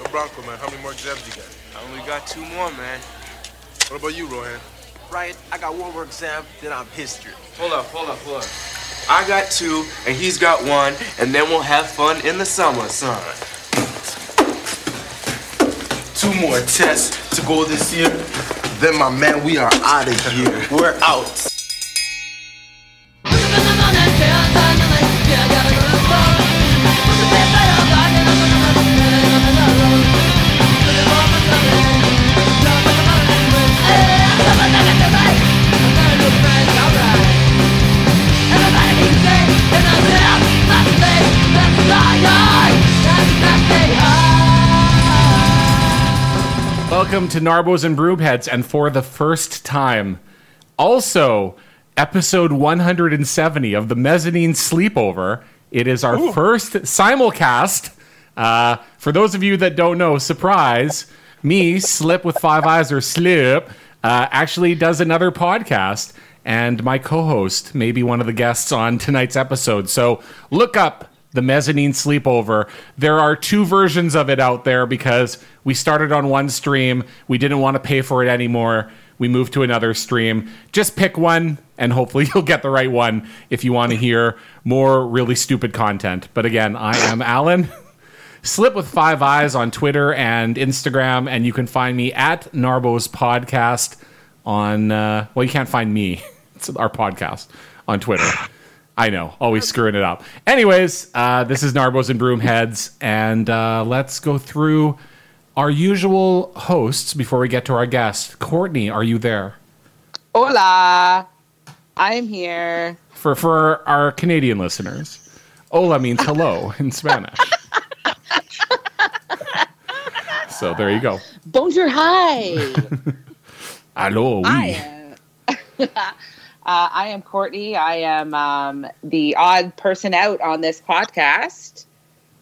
Yo, Bronco, man, how many more exams you got? I only got two more, man. What about you, Rohan? Right, I got one more exam, then I'm history. Hold up, hold up, hold up. I got two, and he's got one, and then we'll have fun in the summer, son. Two more tests to go this year. Then, my man, we are out of here. We're out. Welcome to Narbos and Broomheads, and for the first time, also episode 170 of the Mezzanine Sleepover. It is our first simulcast. Uh, for those of you that don't know, surprise, me, Slip with Five Eyes or Slip, uh, actually does another podcast, and my co host may be one of the guests on tonight's episode. So look up the mezzanine sleepover. There are two versions of it out there because we started on one stream. We didn't want to pay for it anymore. We moved to another stream. Just pick one and hopefully you'll get the right one if you want to hear more really stupid content. But again, I am Alan. Slip with Five Eyes on Twitter and Instagram, and you can find me at Narbos Podcast on. Uh, well, you can't find me. It's our podcast on Twitter. I know, always screwing it up. Anyways, uh, this is Narbos and Broomheads, and uh, let's go through our usual hosts before we get to our guest. Courtney, are you there? Hola, I'm here. For for our Canadian listeners, hola means hello in Spanish. so there you go. Bonjour, hi. Hello. I am. uh, I am Courtney. I am um, the odd person out on this podcast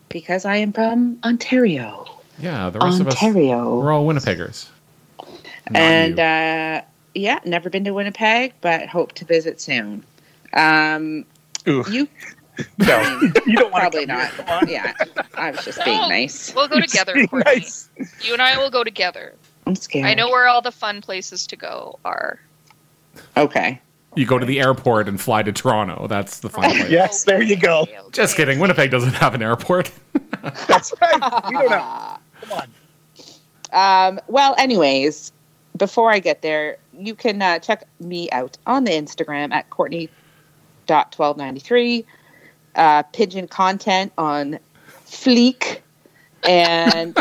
because I am from Ontario. Yeah, the rest of us Ontario. we're all Winnipeggers. Not and uh, yeah, never been to Winnipeg, but hope to visit soon. Um, Ooh, you no, you don't want probably not. Yeah, I was just being No. nice. We'll go together, Courtney. nice. You and I will go together. I'm scared. I know where all the fun places to go are. Okay. You go to the airport and fly to Toronto. That's the fun place. Yes, there you go. Okay, okay. Just kidding. Winnipeg doesn't have an airport. That's right. We don't have. Come on. Um, well, anyways, before I get there, you can uh, check me out on the Instagram at Courtney.1293. Uh, pigeon content on Fleek and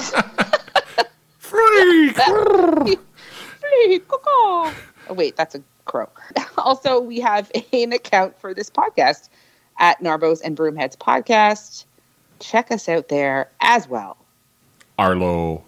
Freak. Fleek. caw-caw. Oh, wait, that's a crow. Also, we have an account for this podcast at Narbos and Broomheads Podcast. Check us out there as well. Arlo.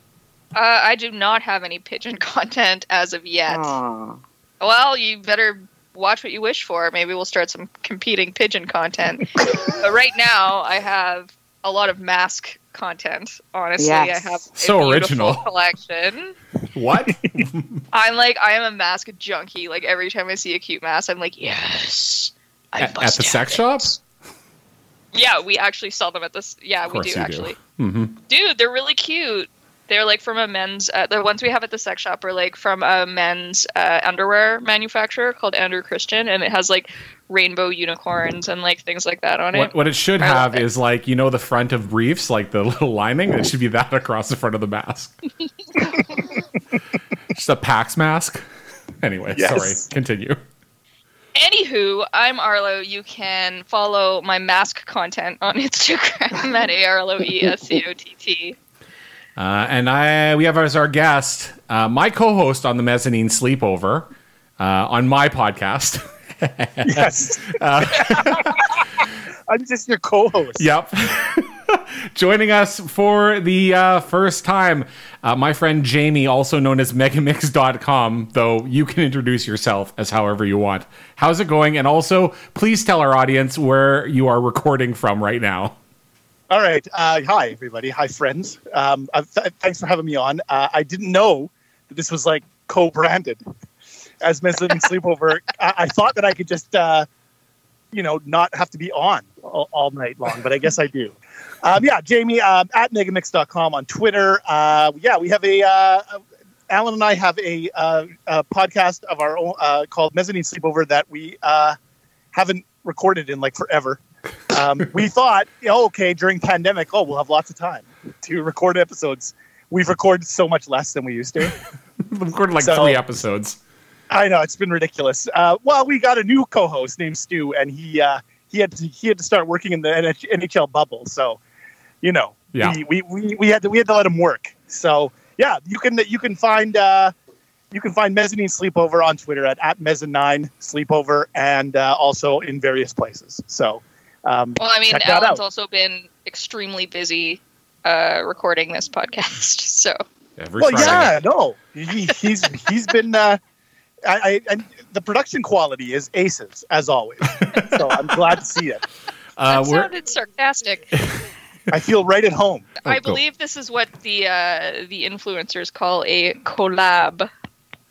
Uh, I do not have any pigeon content as of yet. Aw. Well, you better watch what you wish for. Maybe we'll start some competing pigeon content. but right now, I have a lot of mask content. Honestly, Yes. I have a So original. collection. What? I'm like, I am a mask junkie. Like every time I see a cute mask, I'm like, yes. I at, at the sex it." shop? Yeah, we actually sell them at this. Yeah, we do you do. actually. hmm Dude, they're really cute. They're like from a men's. Uh, the ones we have at the sex shop are like from a men's uh, underwear manufacturer called Andrew Christian, and it has like rainbow unicorns and like things like that on What, it. what it should I love have it. is like, you know, the front of briefs, like the little lining. It should be that across the front of the mask. Just a Pax mask. Anyway, Yes. sorry. Continue. Anywho, I'm Arlo. You can follow my mask content on Instagram at A R L O E S C O T T. Uh, and I, we have as our guest uh, my co-host on the mezzanine sleepover uh, on my podcast. Yes. Uh, I'm just your co-host. Yep. Joining us for the uh, first time, uh, my friend Jamie, also known as Megamix.com, though you can introduce yourself as however you want. How's it going? And also, please tell our audience where you are recording from right now. All right. Uh, hi, everybody. Hi, friends. Um, uh, th- thanks for having me on. Uh, I didn't know that this was like co-branded as Mezzanine Sleepover. I-, I thought that I could just, uh, you know, not have to be on all, all night long, but I guess I do. Um, yeah, Jamie um, at megamix.com on Twitter. Uh, yeah, we have a, uh, Alan and I have a, uh, a podcast of our own uh, called Mezzanine Sleepover that we uh, haven't recorded in like forever. Um, we thought, oh, okay, during pandemic, oh, we'll have lots of time to record episodes. We've recorded so much less than we used to. We recorded like So- three episodes. I know it's been ridiculous. Uh, well, we got a new co-host named Stu, and he uh, he had to, he had to start working in the NH- NHL bubble. So, you know, Yeah. we, we, we, we had to we had to let him work. So, yeah, you can you can find uh, you can find Mezzanine Sleepover on Twitter at at Mezzanine Sleepover, and uh, also in various places. So, um, Well, I mean, Check Alan's also been extremely busy uh, recording this podcast. So Every well, Friday. yeah, no, he, he's he's been. Uh, I, I and the production quality is aces as always. so I'm glad to see it. Uh, that we're, sounded sarcastic. I feel right at home. Oh, I cool. believe this is what the uh, the influencers call a collab.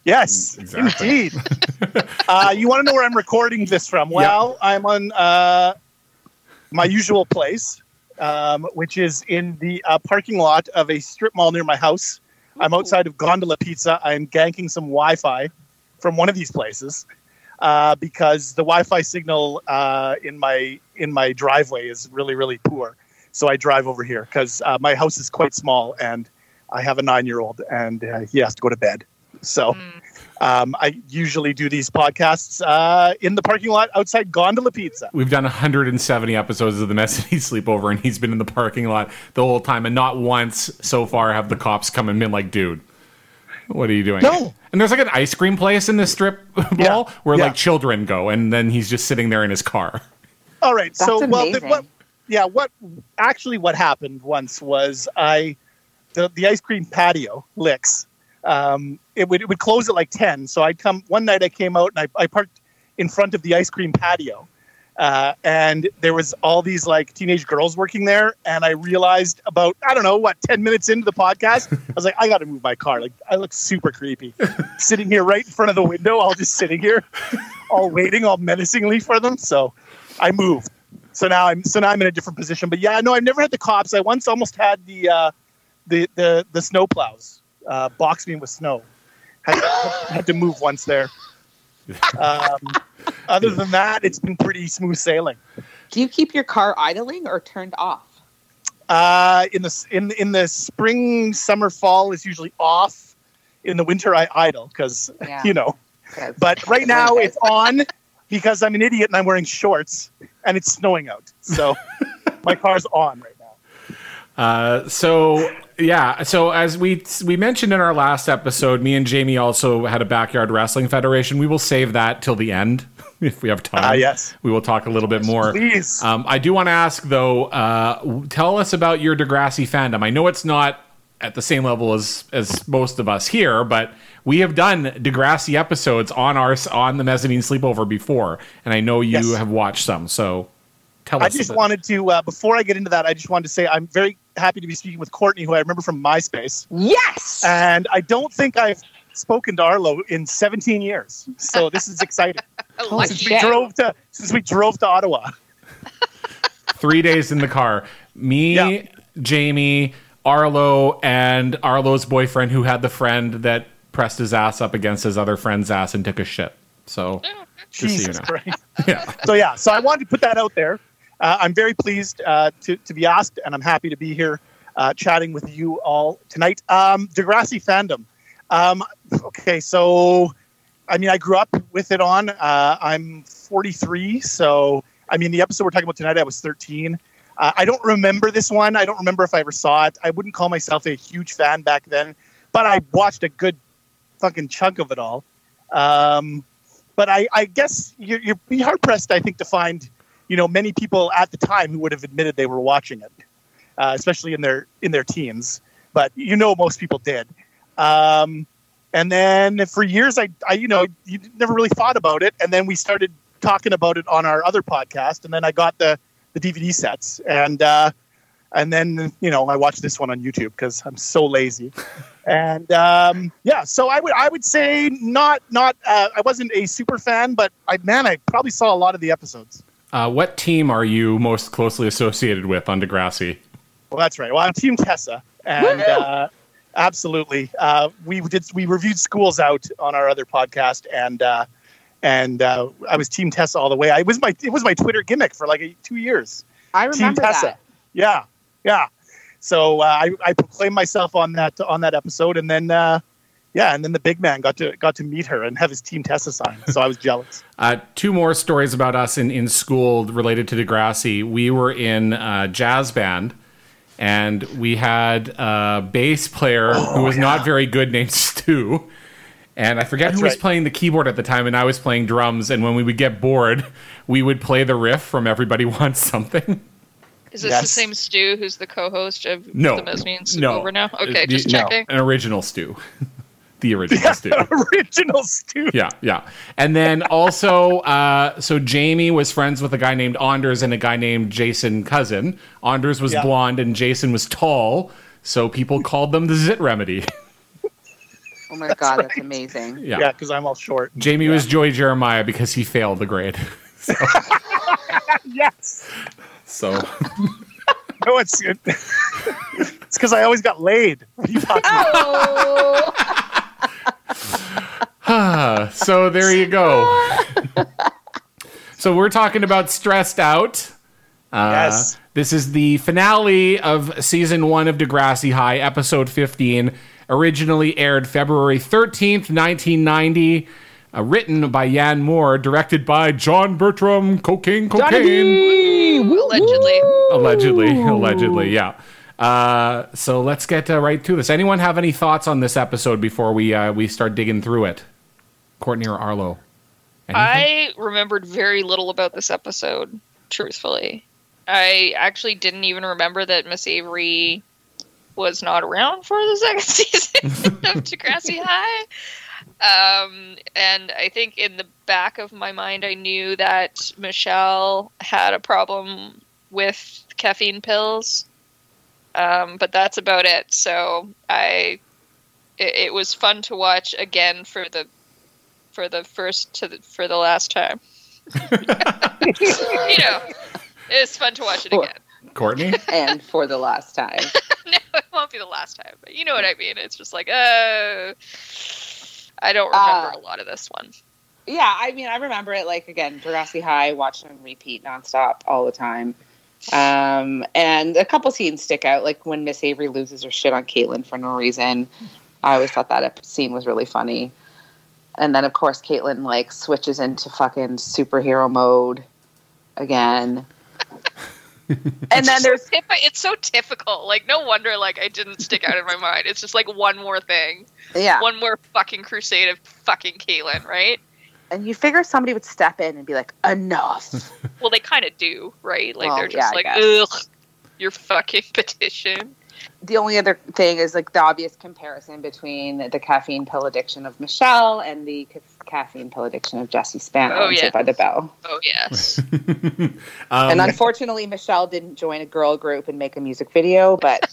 Yes, Exactly. indeed. uh, you want to know where I'm recording this from? Well, I'm on uh, my usual place, um, which is in the uh, parking lot of a strip mall near my house. I'm outside of Gondola Pizza. I'm ganking some Wi-Fi from one of these places uh, because the Wi-Fi signal uh, in my in my driveway is really really poor. So I drive over here because uh, my house is quite small and I have a nine-year-old and uh, he has to go to bed. So Mm. um, I usually do these podcasts uh, in the parking lot outside Gondola Pizza. We've done 170 episodes of the Messy Sleepover, and he's been in the parking lot the whole time, and not once so far have the cops come and been like, "Dude, what are you doing?" No. And there's like an ice cream place in this strip Yeah. mall where Yeah. like children go, and then he's just sitting there in his car. All right. so That's well, the, what? Yeah. What actually what happened once was I the the ice cream patio licks. Um, it would it would close at like ten. So I'd come one night. I came out and I, I parked in front of the ice cream patio. Uh, and there was all these like teenage girls working there, and I realized about I don't know what ten minutes into the podcast, I was like, I got to move my car. Like I look super creepy, sitting here right in front of the window, all just sitting here, all waiting, all menacingly for them. So I moved. So now I'm so now I'm in a different position. But yeah, no, I've never had the cops. I once almost had the uh, the the the snow plows uh, box me with snow. Had, had to move once there. Um, other than that, it's been pretty smooth sailing. Do you keep your car idling or turned off? Uh, in the in in the spring, summer, fall is usually off. In the winter, I idle because Yeah. you know. 'Cause But right now, it's on because I'm an idiot and I'm wearing shorts and it's snowing out. So my car's on right now. Uh, so yeah, so as we we mentioned in our last episode, me and Jamie also had a backyard wrestling federation. We will save that till the end if we have time. Ah, yes. we will talk a little bit more. Please. Um, I do want to ask though. Uh, tell us about your Degrassi fandom. I know it's not at the same level as as most of us here, but we have done Degrassi episodes on our on the mezzanine sleepover before, and I know you Yes. have watched some. So tell I us. just wanted to, uh, before I get into that, I just wanted to say I'm very happy to be speaking with Courtney, who I remember from MySpace. Yes. And I don't think I've spoken to Arlo in 17 years. So this is exciting. Holy since shit. we drove to since we drove to Ottawa. three days in the car. Me, Yeah. Jamie, Arlo, and Arlo's boyfriend, who had the friend that pressed his ass up against his other friend's ass and took a shit. So Just so you Jesus know. Christ. yeah, So yeah, so I wanted to put that out there. Uh, I'm very pleased uh, to to be asked, and I'm happy to be here uh, chatting with you all tonight. Um, Degrassi fandom. Um, okay, so I mean, I grew up with it on. Uh, I'm 43, so I mean, the episode we're talking about tonight, I was 13. Uh, I don't remember this one. I don't remember if I ever saw it. I wouldn't call myself a huge fan back then, but I watched a good fucking chunk of it all. Um, but I, I guess you're, you're be hard pressed, I think, to find you know many people at the time who would have admitted they were watching it, uh, especially in their in their teens. But you know, most people did. Um, and then for years, I, I you know you never really thought about it, and then we started talking about it on our other podcast, and then I got the the DVD sets, and uh, and then you know I watched this one on YouTube because I'm so lazy. And um, yeah, so I would I would say not not uh, I wasn't a super fan, but I man I probably saw a lot of the episodes. Uh, what team are you most closely associated with on Degrassi? Well, that's right. Well, I'm Team Tessa, and uh, absolutely, uh, we did. We reviewed Schools Out on our other podcast, and uh, and uh, I was Team Tessa all the way. I was my it was my Twitter gimmick for like a, two years. I Team remember Tessa. that. Yeah, yeah. So uh, I, I proclaimed myself on that on that episode, and then uh, yeah, and then the big man got to got to meet her and have his Team Tessa sign. So I was jealous. Uh, two more stories about us in, in school related to Degrassi. We were in a jazz band, and we had a bass player who was not very good named Stu. And I forget That's who was right. playing the keyboard at the time, and I was playing drums. And when we would get bored, we would play the riff from Everybody Wants Something. Is this the same Stu who's the co-host of No. the Mezzanine No. Over now? Okay, Uh, just no. checking. An original Stu. the original Stu. Original Stu. Yeah, yeah. And then also, uh, so Jamie was friends with a guy named Anders and a guy named Jason Cousin. Anders was Yeah. blonde and Jason was tall, so people called them the Zit Remedy. Oh my god, that's amazing. yeah. Yeah, because I'm all short. Jamie was Joey Jeremiah because he failed the grade. Yes. So No, it's it's because I always got laid. What are you talking about? Oh, so there you go. so we're talking about stressed out. Uh, Yes. This is the finale of season one of Degrassi High, episode 15. Originally aired February 13th, 1990. Uh, written by Yan Moore, directed by John Bertram, Cocaine Cocaine. Allegedly. Allegedly, allegedly, yeah. Uh, so let's get uh, right to this. Anyone have any thoughts on this episode before we uh, we start digging through it? Courtney or Arlo? Anything? I remembered very little about this episode, truthfully. I actually didn't even remember that Miss Avery was not around for the second season of Degrassi High. Um, and I think in the back of my mind, I knew that Michelle had a problem with caffeine pills. Um, but that's about it. So I, it, it was fun to watch again for the, for the first to the, for the last time. you know, it's fun to watch it Cool. again. Courtney? and for the last time. no, it won't be the last time, but you know what I mean. It's just like, uh, I don't remember Uh, a lot of this one. Yeah, I mean, I remember it like again, Degrassi High, watching on repeat nonstop all the time. Um, and a couple scenes stick out, like when Miss Avery loses her shit on Caitlin for no reason. I always thought that ep- scene was really funny. And then, of course, Caitlin like switches into fucking superhero mode again. and then there's Typ- it's so typical. Like, no wonder like I didn't stick out in my mind. It's just like one more thing, yeah, one more fucking crusade of fucking Caitlin, right? And you figure somebody would step in and be like, "Enough." Well, they kind of do, right? Like Well, they're just yeah, like, ugh, your fucking petition. the only other thing is like the obvious comparison between the caffeine pill addiction of Michelle and the ca- caffeine pill addiction of Jesse Spano Oh, in yeah. Saved by the Bell. Oh yes, Um, and unfortunately, Michelle didn't join a girl group and make a music video, but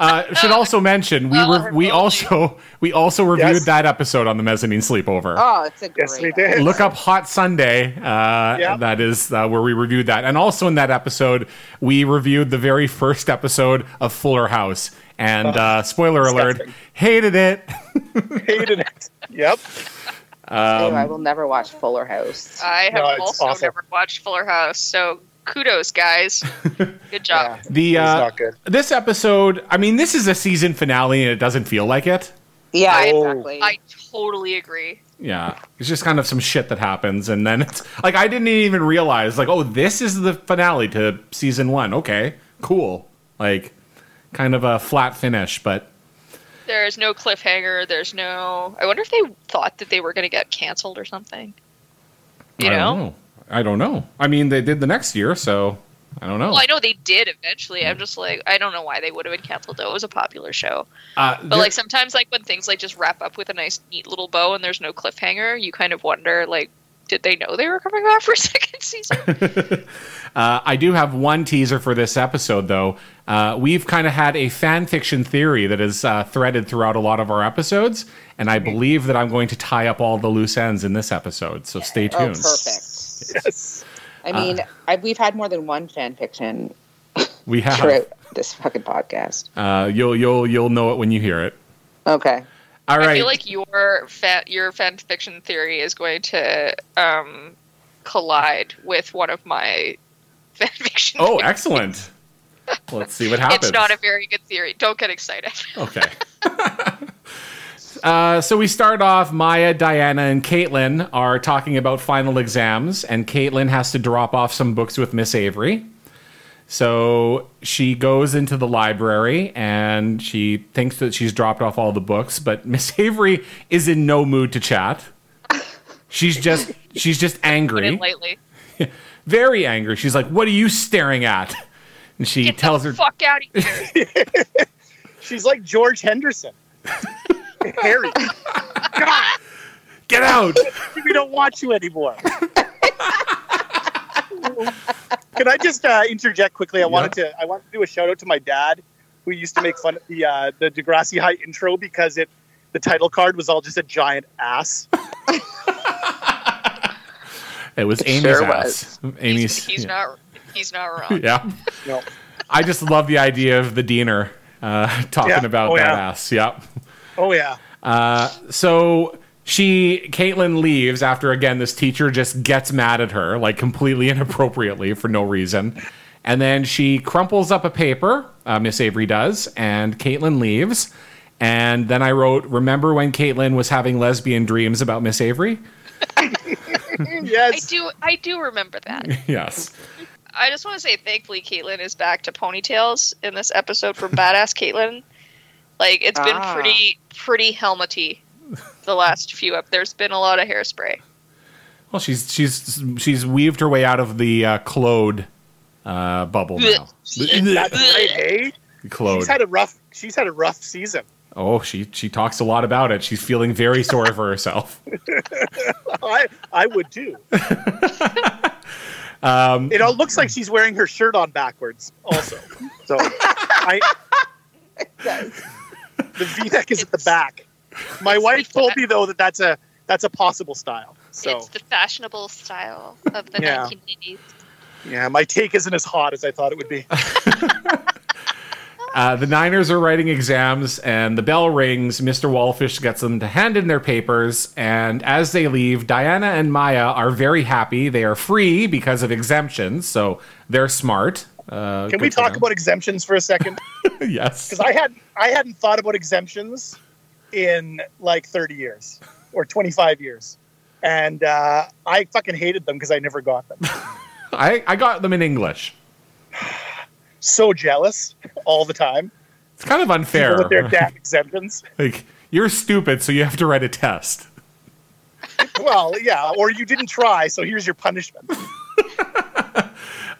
uh, should also mention we Well, were we also we also reviewed Yes. that episode on the mezzanine sleepover. oh, it's a great. Yes, we did. Look up Hot Sunday. Uh, Yeah. That is uh, where we reviewed that. And also in that episode, we reviewed the very first episode of Fuller House. And uh, spoiler alert, hated it. Hated it. Yep. Ew, I will never watch Fuller House. I have No, also awful. never watched Fuller House, so kudos, guys. Good job. Yeah. The uh, not good. this episode, I mean, this is a season finale, and it doesn't feel like it. Yeah, Oh. exactly. I totally agree. Yeah, it's just kind of some shit that happens, and then it's like I didn't even realize, like, oh, this is the finale to season one. Okay, cool. Like, kind of a flat finish, but There's no cliffhanger. There's no. I wonder if they thought that they were going to get canceled or something. You I know? don't know. I don't know. I mean, they did the next year, so I don't know. Well, I know they did eventually. I'm just like, I don't know why they would have been canceled. Though it was a popular show, Uh, but like sometimes, like when things like just wrap up with a nice, neat little bow and there's no cliffhanger, you kind of wonder, like, did they know they were coming back for a second season? Uh, I do have one teaser for this episode, though. Uh, we've kind of had a fan fiction theory that is uh, threaded throughout a lot of our episodes, and I believe that I'm going to tie up all the loose ends in this episode. So stay oh, tuned. perfect. Yes. I mean, I, we've had more than one fan fiction We have. throughout this fucking podcast. Uh, you'll you'll you'll know it when you hear it. Okay. All right. I feel like your fan, your fan fiction theory is going to um, collide with one of my fan fiction. oh, theories. excellent. Let's see what happens. It's not a very good theory. Don't get excited. Okay. uh, so we start off. Maya, Diana, and Caitlin are talking about final exams, and Caitlin has to drop off some books with Miss Avery. So she goes into the library and she thinks that she's dropped off all the books, but Miss Avery is in no mood to chat. She's just she's just angry, lightly. very angry. She's like, "What are you staring at?" And she Get tells the her, fuck out of here. She's like George Henderson. Harry, God. "Get out!" we don't want you anymore. Can I just uh, interject quickly? I wanted to I wanted to do a shout out to my dad, who used to make fun of the uh, the Degrassi High intro because it the title card was all just a giant ass. It was Amy's sure ass. Amy's. He's, he's yeah. not. He's not wrong. Yeah. No. I just love the idea of the Diener uh, talking Yeah. about Oh, that yeah. ass. Yep. Oh yeah. Uh, so she, Caitlin leaves after again this teacher just gets mad at her like completely inappropriately for no reason, and then she crumples up a paper. Uh, Miss Avery does, and Caitlin leaves. And then I wrote, "Remember when Caitlin was having lesbian dreams about Miss Avery?" yes, I do. I do remember that. yes. I just want to say, thankfully, Caitlin is back to ponytails in this episode for Badass Caitlin. Like it's been Ah. pretty, pretty helmety the last few up. There's been a lot of hairspray. Well, she's she's she's weaved her way out of the uh, Claude uh, bubble now. That's right, hey. Claude. She's had a rough. She's had a rough season. Oh, she she talks a lot about it. She's feeling very sorry for herself. I I would too. Um, It all looks like she's wearing her shirt on backwards. Also, so I the V-neck is at the back. My wife told me though that that's a that's a possible style. So It's the fashionable style of the Yeah. 1980s. yeah, my take isn't as hot as I thought it would be. uh, the Niners are writing exams, and the bell rings. Mr. Wallfish gets them to hand in their papers, and as they leave, Diana and Maya are very happy. They are free because of exemptions, so they're smart. Uh, Can we talk about exemptions for a second? yes. Because I had I hadn't thought about exemptions in like 30 years or 25 years, and uh, I fucking hated them because I never got them. I, I got them in English. So jealous all the time. It's kind of People unfair. with their damn exemptions. like you're stupid, so you have to write a test. Well, yeah, or you didn't try, so here's your punishment.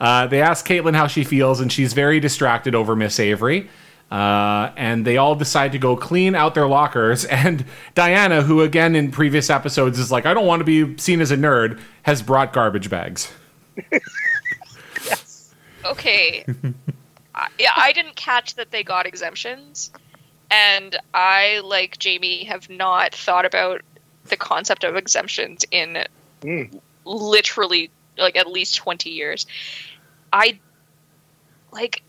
Uh, they ask Caitlin how she feels, and she's very distracted over Miss Avery. Uh, and they all decide to go clean out their lockers. And Diana, who again in previous episodes is like, I don't want to be seen as a nerd, has brought garbage bags. Okay. I, yeah, I didn't catch that they got exemptions, and I, like Jamie, have not thought about the concept of exemptions in Mm. literally like at least 20 years. I like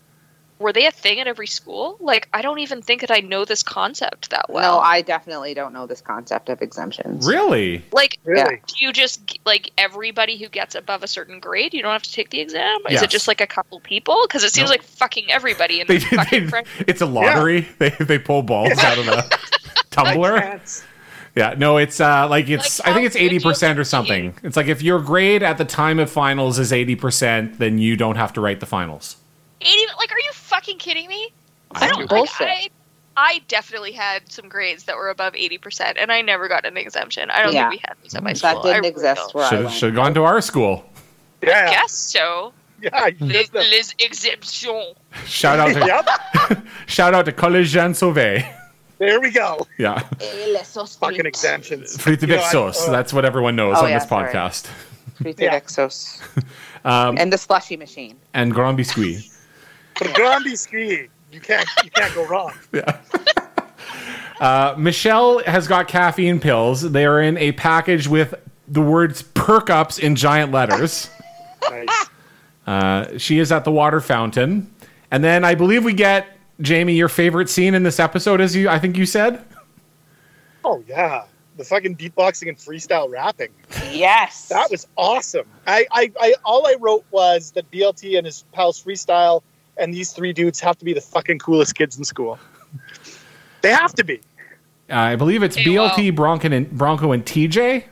were they a thing at every school? Like I don't even think that I know this concept that well. no, I definitely don't know this concept of exemptions. Really? like Really? do you just like everybody who gets above a certain grade you don't have to take the exam is it just like a couple people because it seems No. like fucking everybody in the fucking they- French it's a lottery. They, they pull balls out of a tumbler. Yeah, no, it's uh, like it's. Like, I think it's eighty percent or have to something. It's like if your grade at the time of finals is eighty percent, then you don't have to write the finals. 80 like are you fucking kidding me I I do. don't like I I definitely had some grades that were above 80% and I never got an exemption. I don't Yeah. think we had these at my school. That I didn't really exist don't. where I Should went. should have gone to our school. Yeah, Guess so. yeah. Les, les exemptions. Shout out to Yep, shout out to Collège Jeanne Sauvé. There we go. Yeah, les sauces Fucking exemptions. Frites You know, avec I- sauce. uh, That's what everyone knows Oh, on yeah, this podcast. Frites Yeah. avec. Um, and the slushy machine. and Grand Biscuit. For Grand Biscuit, you can't you can't go wrong. Yeah. Uh, Michelle has got caffeine pills. They are in a package with the words "perk ups" in giant letters. Nice. Uh, she is at the water fountain, And then I believe we get Jamie your favorite scene in this episode, as you I think you said. Oh yeah, the fucking beatboxing and freestyle rapping. Yes. That was awesome. I, I, I all I wrote was that BLT and his pals freestyle and these three dudes have to be the fucking coolest kids in school. They have to be. Uh, I believe it's Hey, BLT, Bronco, and Bronco and TJ.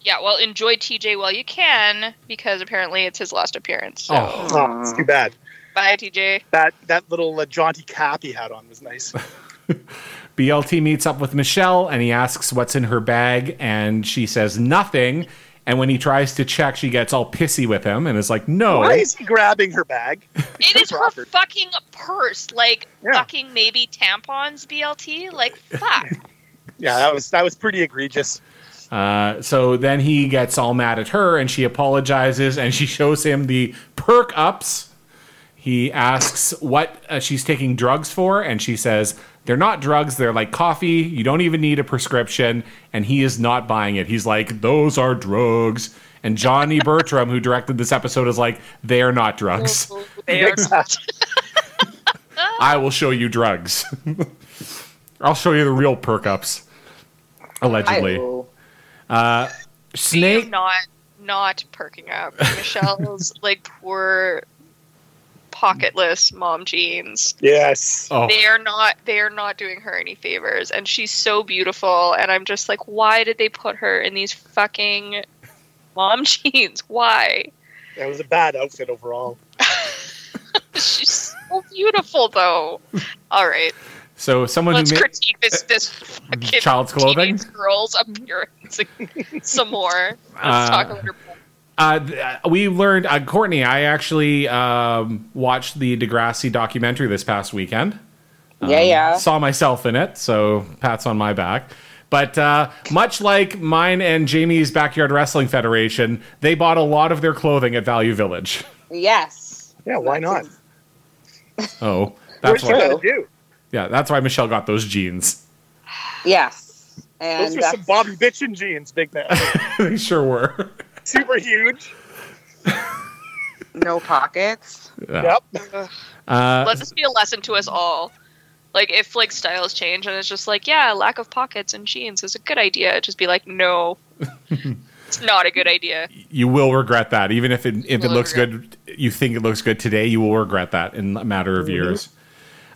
Yeah, well, enjoy TJ while you can because apparently it's his last appearance. So Oh. Oh, it's too bad. Bye, TJ. That that little uh, jaunty cap he had on was nice. BLT meets up with Michelle and he asks what's in her bag, and she says nothing. And when he tries to check, she gets all pissy with him and is like, "No." Why is he grabbing her bag? It is her fucking purse. Like Yeah. fucking maybe tampons, BLT. Like fuck. Yeah, that was that was pretty egregious. Uh, so then he gets all mad at her and she apologizes and she shows him the perk ups. He asks what uh, she's taking drugs for, and she says they're not drugs, they're like coffee. You don't even need a prescription. And he is not buying it. He's like, those are drugs. And Johnny Bertram, who directed this episode, is like, they are not drugs. They are Exactly. I will show you drugs. I'll show you the real perk ups. Allegedly. I, Snake. not not perking up. Michelle's like poor pocketless mom jeans. Yes. Oh, They are not they are not doing her any favors and she's so beautiful and I'm just like why did they put her in these fucking mom jeans? Why? That was a bad outfit overall. She's so beautiful though. All right. so someone Let's who made critique this this fucking Child's clothing? girl's appearance some more. Let's Uh, talk about her. Uh, uh, we learned, uh, Courtney. I actually um, watched the Degrassi documentary this past weekend. yeah, yeah. Saw myself in it, so pats on my back. But uh, much like mine and Jamie's Backyard Wrestling Federation, they bought a lot of their clothing at Value Village. Yes. Yeah, why not? Oh, that's What's why. do? Yeah, that's why Michelle got those jeans. Yes. And Those were some Bobby Bitchin jeans, big man. they sure were. Super huge. no pockets. Yeah. Yep. Uh, Let this be a lesson to us all. Like if like styles change and it's just like, yeah, lack of pockets and jeans is a good idea. Just be like, no. it's not a good idea. you will regret that, even if it if it looks regret. good. You think it looks good today, you will regret that in a matter of years.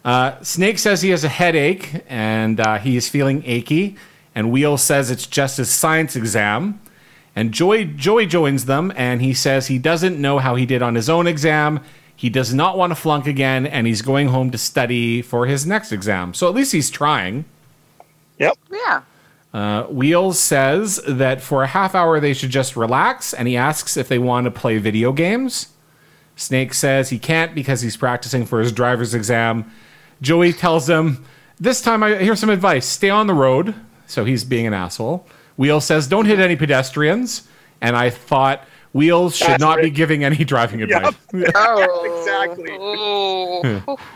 Uh, Snake says he has a headache and uh, he is feeling achy, and Wheel says it's just his science exam. And Joey Joey joins them, and he says he doesn't know how he did on his own exam. He does not want to flunk again, and he's going home to study for his next exam. So at least he's trying. Yep. Yeah. Uh, Wheels says that for a half hour they should just relax, and he asks if they want to play video games. Snake says he can't because he's practicing for his driver's exam. Joey tells him, This time, I here's some advice stay on the road. So he's being an asshole. Wheels says, Don't hit any pedestrians. And I thought, Wheels should That's not be giving any driving advice. Oh. Exactly.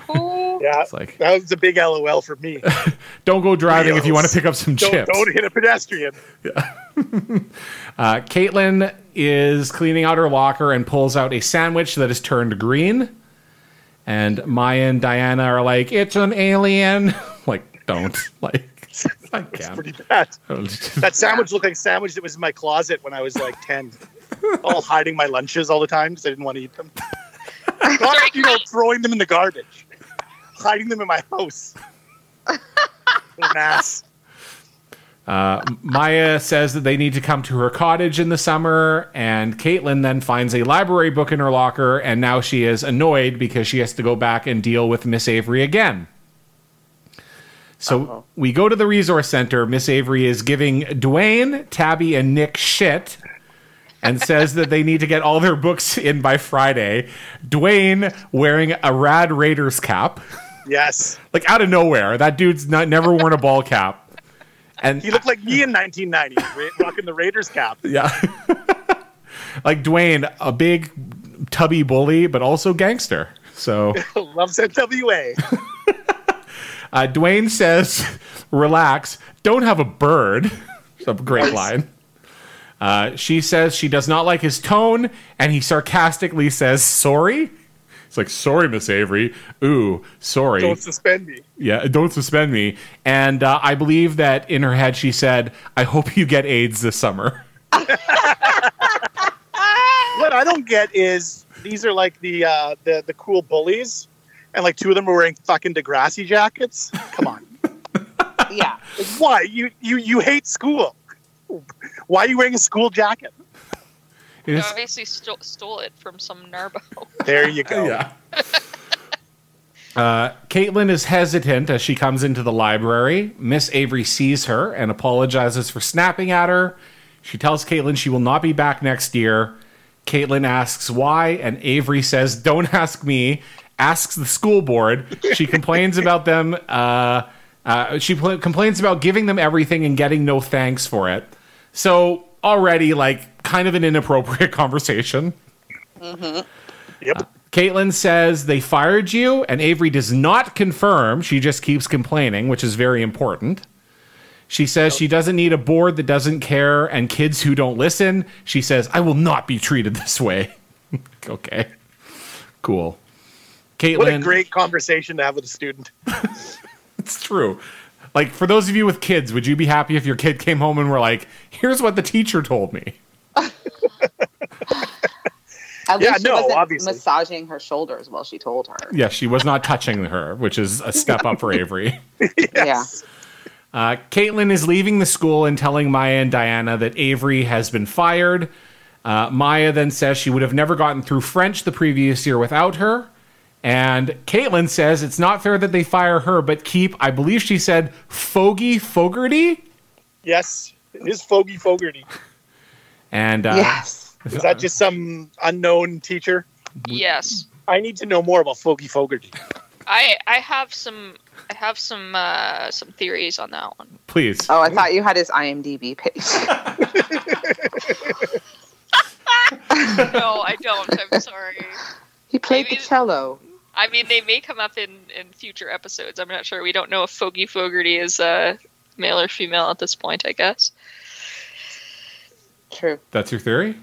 Oh. Yeah. It's like, That was a big LOL for me. don't go driving if you want to pick up some Don't, chips. don't hit a pedestrian. Uh, Caitlin is cleaning out her locker and pulls out a sandwich that is turned green. And Maya and Diana are like, "It's an alien." like, don't like. I can't. Pretty bad. That sandwich looked like a sandwich that was in my closet when I was like 10. all hiding my lunches all the time because I didn't want to eat them. Not, you know, throwing them in the garbage. Hiding them in my house. An ass. Uh, Maya says that they need to come to her cottage in the summer, and Caitlin then finds a library book in her locker, and now she is annoyed because she has to go back and deal with Miss Avery again. So we go to the resource center. Miss Avery is giving Dwayne, Tabby, and Nick shit and says that they need to get all their books in by Friday. Dwayne wearing a Rad Raiders cap, Yes. like out of nowhere. That dude's not never worn a ball cap. And He looked like me in 1990, rocking the Raiders cap. Yeah. like Dwayne, a big tubby bully, but also gangster. So Loves NWA. Uh, Dwayne says, relax, don't have a bird. It's a great line. Uh, she says she does not like his tone, and he sarcastically says, sorry. It's like, sorry, Miss Avery. Ooh, sorry. Don't suspend me. yeah, don't suspend me. And uh, I believe that in her head she said, I hope you get AIDS this summer. What I don't get is these are like the uh, the the cool bullies, and like two of them are wearing fucking Degrassi jackets. Come on, Yeah. Like, why you you you hate school? Why are you wearing a school jacket? You It's- obviously sto- stole it from some Narbo. There you go. yeah. Uh, Caitlin is hesitant as she comes into the library. Miss Avery sees her and apologizes for snapping at her. She tells Caitlin she will not be back next year. Caitlin asks why, and Avery says, Don't ask me. Asks the school board. She complains about them. Uh, uh, she pl- complains about giving them everything and getting no thanks for it. So, already, like, kind of an inappropriate conversation. Yep. Caitlin says they fired you, and Avery does not confirm. She just keeps complaining, which is very important. She says she doesn't need a board that doesn't care and kids who don't listen. She says, I will not be treated this way. okay. Cool. Caitlin. What a great conversation to have with a student. It's true. Like, for those of you with kids, would you be happy if your kid came home and were like, here's what the teacher told me? At Yeah, least she no, wasn't obviously. massaging her shoulders while she told her. Yeah, she was not touching her, which is a step up for Avery. Yeah. Uh, Caitlin is leaving the school and telling Maya and Diana that Avery has been fired. Uh, Maya then says she would have never gotten through French the previous year without her. And Caitlin says it's not fair that they fire her, but keep, I believe she said, Fogey Fogarty. Yes, it is Fogey Fogarty. And uh, Yes. Is that just some unknown teacher? yes, I need to know more about Fogey Fogarty. I I have some I have some uh, some theories on that one. please. Oh, I thought you had his IMDb page. no, I don't. I'm sorry. he played the cello. I mean, they may come up in in future episodes. I'm not sure. We don't know if Fogey Fogarty is uh, male or female at this point. I guess. True. That's your theory?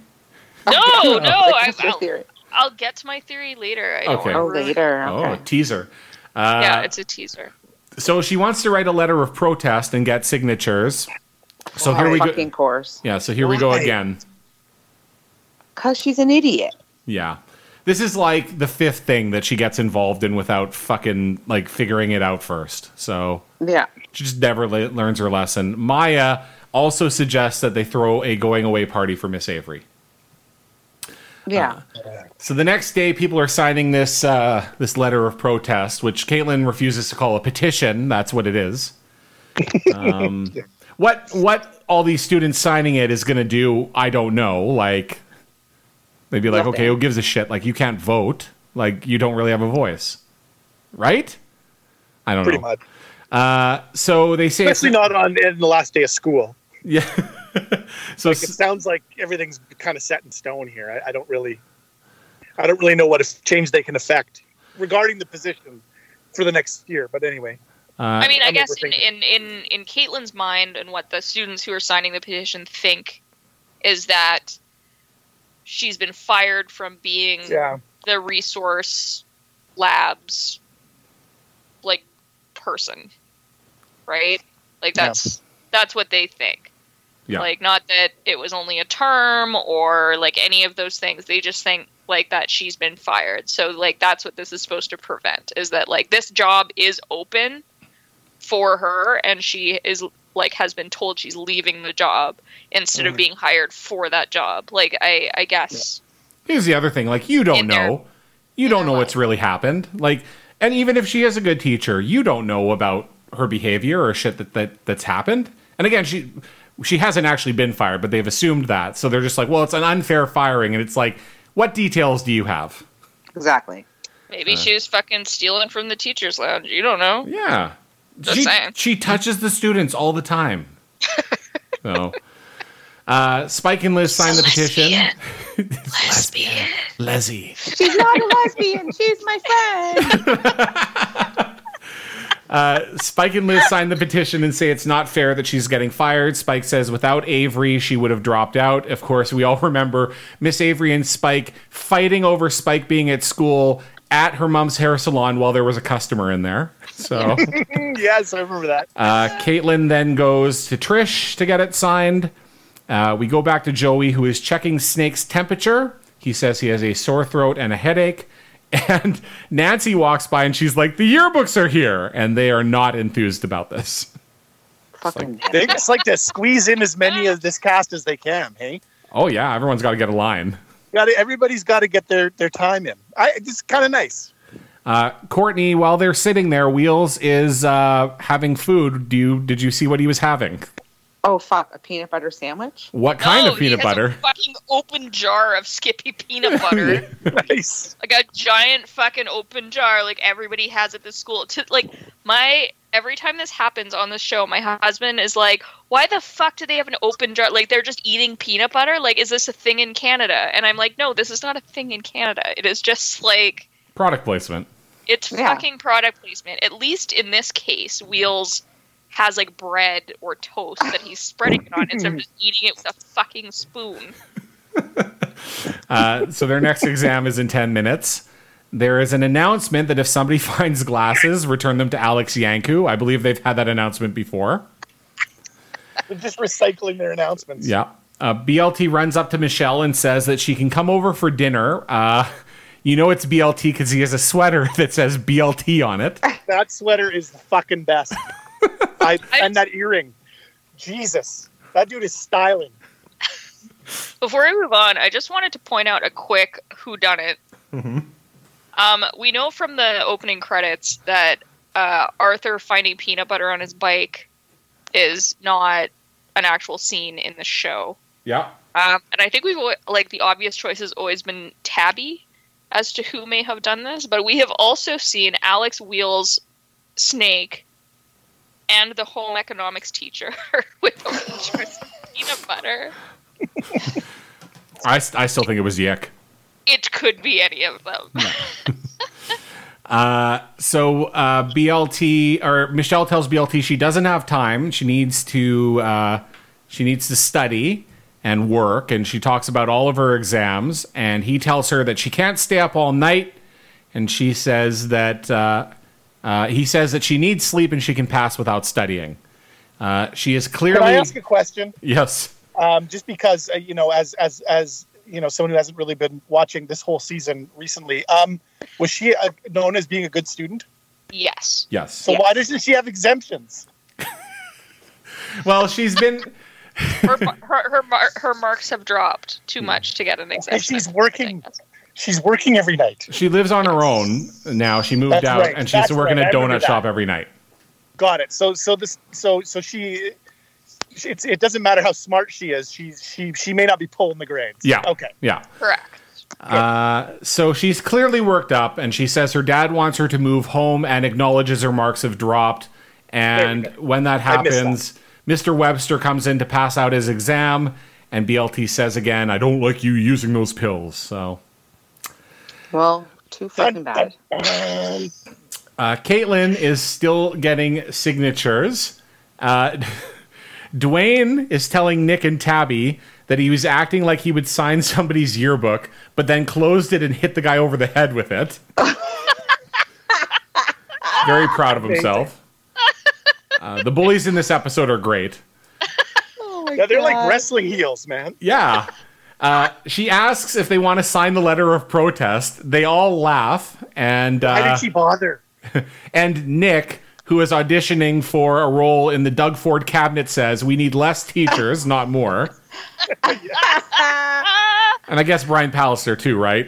No, no. I, I'll, theory? I'll get to my theory later. I don't Okay. Oh, ruin- later. Oh, Okay. teaser. Uh, Yeah, it's a teaser. so she wants to write a letter of protest and get signatures. So here Oh, we go. fucking course. Yeah, so here we go again. Cause she's an idiot. Yeah. This is like the fifth thing that she gets involved in without fucking like figuring it out first. So Yeah. she just never le- learns her lesson. Maya also suggests that they throw a going away party for Miss Avery. Yeah. So the next day, people are signing this uh, this letter of protest, which Caitlin refuses to call a petition. That's what it is. Um, what what all these students signing it is going to do, I don't know. Like they'd be like, Nothing. okay, who gives a shit? Like you can't vote. Like you don't really have a voice, right? I don't Pretty know. much. Uh, so they say Especially not on in the last day of school. Yeah. so It sounds like everything's kind of set in stone here. I, I don't really, I don't really know what if change they can affect regarding the position for the next year. But anyway, uh, I mean, I I'm guess in, in in in Caitlin's mind and what the students who are signing the petition think is that she's been fired from being yeah, the resource labs like person right? Like Yeah. that's that's what they think. Yeah. like not that it was only a term or like any of those things. They just think like that she's been fired. So like that's what this is supposed to prevent is that like this job is open for her and she is like has been told she's leaving the job instead Mm. of being hired for that job like i i guess Here's the other thing: like you don't In their- know, you don't their know what's really happened. Like, and even if she is a good teacher, you don't know about her behavior or shit that, that that's happened. And again, she she hasn't actually been fired, but they've assumed that. So they're just like, well, it's an unfair firing, and it's like, what details do you have? Exactly. Maybe she was fucking stealing from the teachers' lounge. You don't know. Yeah, Just she saying. she touches the students all the time. so. Uh, Spike and Liz signed the petition. Lesbian. Leslie. She's not a lesbian. She's my friend. Spike and Liz sign the petition and say it's not fair that she's getting fired. Spike says without Avery, she would have dropped out. Of course, we all remember Miss Avery and Spike fighting over Spike being at school at her mom's hair salon while there was a customer in there. So yes, I remember that. uh, Caitlin then goes to Trish to get it signed. Uh, we go back to Joey, who is checking Snake's temperature. He says he has a sore throat and a headache. And Nancy walks by and she's like, The yearbooks are here. And they are not enthused about this. Fucking They just like to squeeze in as many of this cast as they can. Hey, Oh, yeah, everyone's got to get a line. got to, everybody's got to get their their time in. I it's kind of nice. Uh, Courtney, while they're sitting there, Wheels is uh, having food. Do you did you see what he was having? oh fuck, a peanut butter sandwich. What kind No, of peanut he has butter? A fucking open jar of Skippy peanut butter. Nice. like a giant fucking open jar like everybody has at the school to like my every time this happens on the show my husband is like why the fuck do they have an open jar like they're just eating peanut butter like is this a thing in canada and i'm like no this is not a thing in canada it is just like Product placement. It's Yeah. fucking product placement at least in this case wheels has like bread or toast that he's spreading it on instead of just eating it with a fucking spoon Uh, so their next exam is in 10 minutes. There is an announcement that if somebody finds glasses, return them to Alex Yankou. I believe they've had that announcement before. They're just recycling their announcements. Yeah. Uh, BLT runs up to Michelle and says that she can come over for dinner. Uh, you know it's BLT because he has a sweater that says BLT on it. That sweater is the fucking best. I, and that earring. Jesus. That dude is styling. Before we move on, I just wanted to point out a quick who done it. Um, we know from the opening credits that uh, Arthur finding peanut butter on his bike is not an actual scene in the show. Yeah. Um, and I think we've like the obvious choice has always been Tabby as to who may have done this, but we have also seen Alex Wheels, Snake, and the home economics teacher with orange juice peanut butter. I, st- I still think it was Yick. It could be any of them. So uh, BLT or Michelle tells BLT she doesn't have time. She needs to uh, she needs to study and work, and she talks about all of her exams. And he tells her that she can't stay up all night, and she says that uh, uh, he says that she needs sleep and she can pass without studying. Uh, she is clearly. Can I ask a question? yes. Um, just because uh, you know, as as as you know, someone who hasn't really been watching this whole season recently, um, was she uh, known as being a good student? Yes. Yes. So Yes. why doesn't she have exemptions? Well, she's been Her her her, mar- her marks have dropped too much to get an exemption. she's working. She's working every night. she lives on her own now. She moved That's out, right. and she's That's working right. at I remember donut shop every night. Got it. So so this so so she. It's, it doesn't matter how smart she is. She she she may not be pulling the grades. Yeah. Okay. Yeah. Correct. Uh, so she's clearly worked up, and she says her dad wants her to move home and acknowledges her marks have dropped. And There we go. when that I missed happens, Mr. Webster comes in to pass out his exam, and BLT says again, "I don't like you using those pills." So Well, too fucking bad. Uh, Caitlin is still getting signatures. Uh, Dwayne is telling Nick and Tabby that he was acting like he would sign somebody's yearbook, but then closed it and hit the guy over the head with it. Very proud of himself. Uh, the bullies in this episode are great. Oh my yeah, they're like wrestling heels, man. Yeah. Uh, she asks if they want to sign the letter of protest. They all laugh, and Why uh, did she bother? and Nick, who is auditioning for a role in the Doug Ford cabinet, says we need less teachers, not more. And I guess Brian Pallister too, right?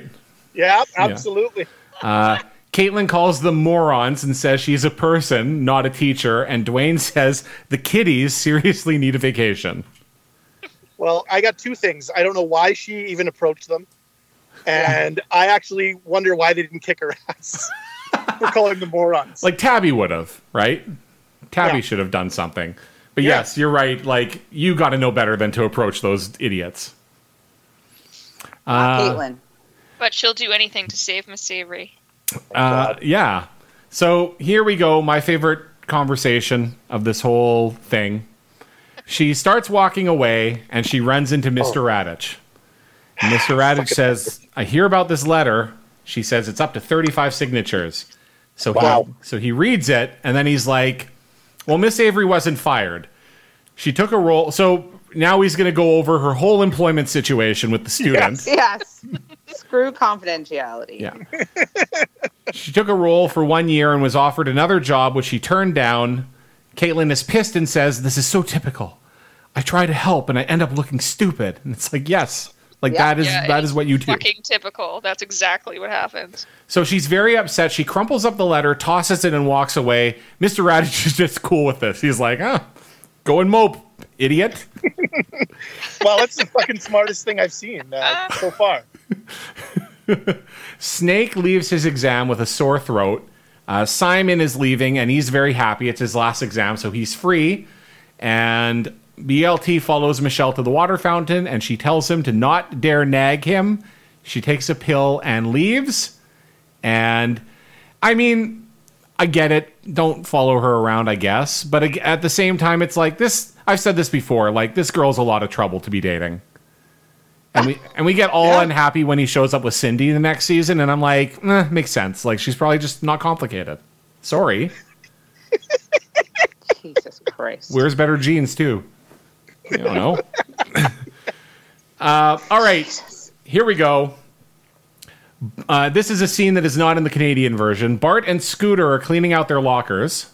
Yeah, absolutely. Caitlin calls them morons and says she's a person, not a teacher. And Dwayne says the kiddies seriously need a vacation. Well, I got two things. I don't know why she even approached them, and I actually wonder why they didn't kick her ass for calling them morons. Like Tabby would have, right? Tabby Yeah. should have done something. But Yeah. yes, you're right. Like you got to know better than to approach those idiots. Uh, Caitlin. But she'll do anything to save Miss Avery. Uh, yeah. So here we go. My favorite conversation of this whole thing. She starts walking away and she runs into Mr. Raditch. Mr. Raditch says, I hear about this letter. She says it's up to 35 signatures. So Wow. he so he reads it and then he's like, "Well, Miss Avery wasn't fired. She took a role. So now he's going to go over her whole employment situation with the student. Yes. Screw confidentiality. Yeah. she took a role for one year and was offered another job, which she turned down. Caitlin is pissed and says, This is so typical. I try to help and I end up looking stupid. And it's like, yes. Like Yeah. that is Yeah, that is what you do. Fucking typical. That's exactly what happens. So she's very upset. She crumples up the letter, tosses it, and walks away. Mr. Raditch is just cool with this. He's like, ah, go and mope, idiot. Well, that's the fucking smartest thing I've seen uh, so far. Snake leaves his exam with a sore throat. Uh, Simon is leaving, and he's very happy. It's his last exam, so he's free. And BLT follows Michelle to the water fountain, and she tells him to not dare nag him. She takes a pill and leaves. And I mean, I get it. Don't follow her around, I guess. But at the same time, it's like this. I've said this before. Like this girl's a lot of trouble to be dating. And we and we get all Yeah. unhappy when he shows up with Cindy the next season, and I'm like, eh, makes sense. Like she's probably just not complicated. Sorry, Jesus Christ. wears better jeans too. I don't know. uh, all right, here we go. Uh, this is a scene that is not in the Canadian version. Bart and Scooter are cleaning out their lockers.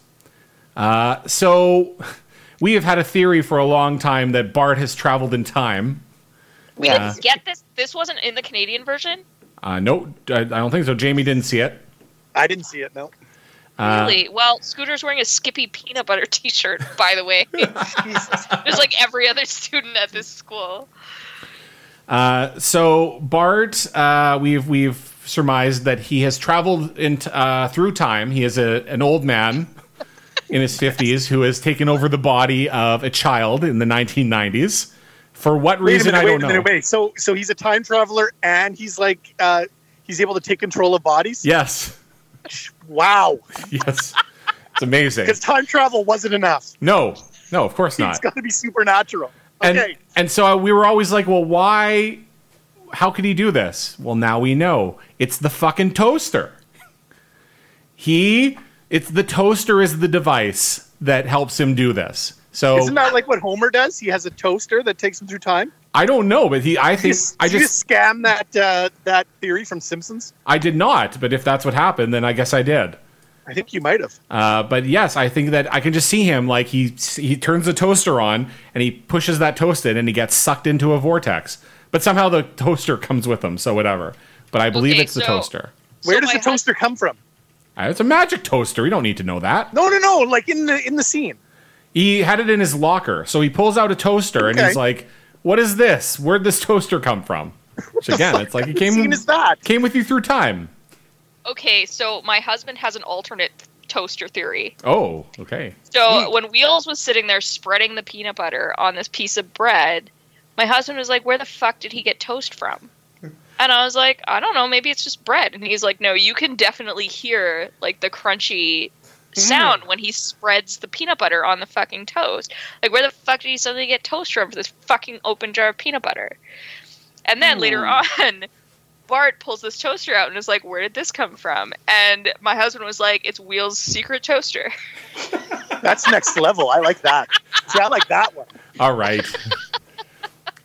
Uh, so we have had a theory for a long time that Bart has traveled in time. We Yeah. didn't get this. This wasn't in the Canadian version. Uh, no, I, I don't think so. Jamie didn't see it. I didn't see it. No. Uh, really? Well, Scooter's wearing a Skippy peanut butter T-shirt, by the way. Just like every other student at this school. Uh, so Bart, uh, we've we've surmised that he has traveled in t- uh, through time. He is a, an old man in his fifties who has taken over the body of a child in the 1990s. For what reason, minute. I don't know. minute. Wait. So, so he's a time traveler, and he's like, uh, he's able to take control of bodies. Yes, Wow. yes, it's amazing. Because time travel wasn't enough. No, no, of course not. It's got to be supernatural. and Okay. and so we were always like, well, why? How could he do this? Well, now we know. It's the fucking toaster. He, it's the toaster is the device that helps him do this. So Isn't that like what Homer does? He has a toaster that takes him through time. I don't know, but he, I Did you, think I did you just, scam that uh, that theory from Simpsons. I did not. But if that's what happened, then I guess I did. I think you might have. Uh, but yes, I think that I can just see him like he he turns the toaster on and he pushes that toast in and he gets sucked into a vortex. But somehow the toaster comes with him, so whatever. But I believe Okay, it's the so- toaster. Where does the toaster come from? Uh, It's a magic toaster. We don't need to know that. No, no, no. Like in the in the scene. He had it in his locker, so he pulls out a toaster and he's like, "What is this? Where'd this toaster come from?" Which again, it's like it What came scene is that? came with you through time. Okay, so my husband has an alternate toaster theory. Oh, okay. So when Wheels was sitting there spreading the peanut butter on this piece of bread, my husband was like, "Where the fuck did he get toast from?" And I was like, "I don't know. Maybe it's just bread." And he's like, "No, you can definitely hear like the crunchy sound when he spreads the peanut butter on the fucking toast. Like, where the fuck did he suddenly get toast from for this fucking open jar of peanut butter?" And then later hmm. on. Bart pulls this toaster out and is like, "Where did this come from?" And my husband was like, "It's Wheel's secret toaster." That's next level. I like that. See, I like that one. All right.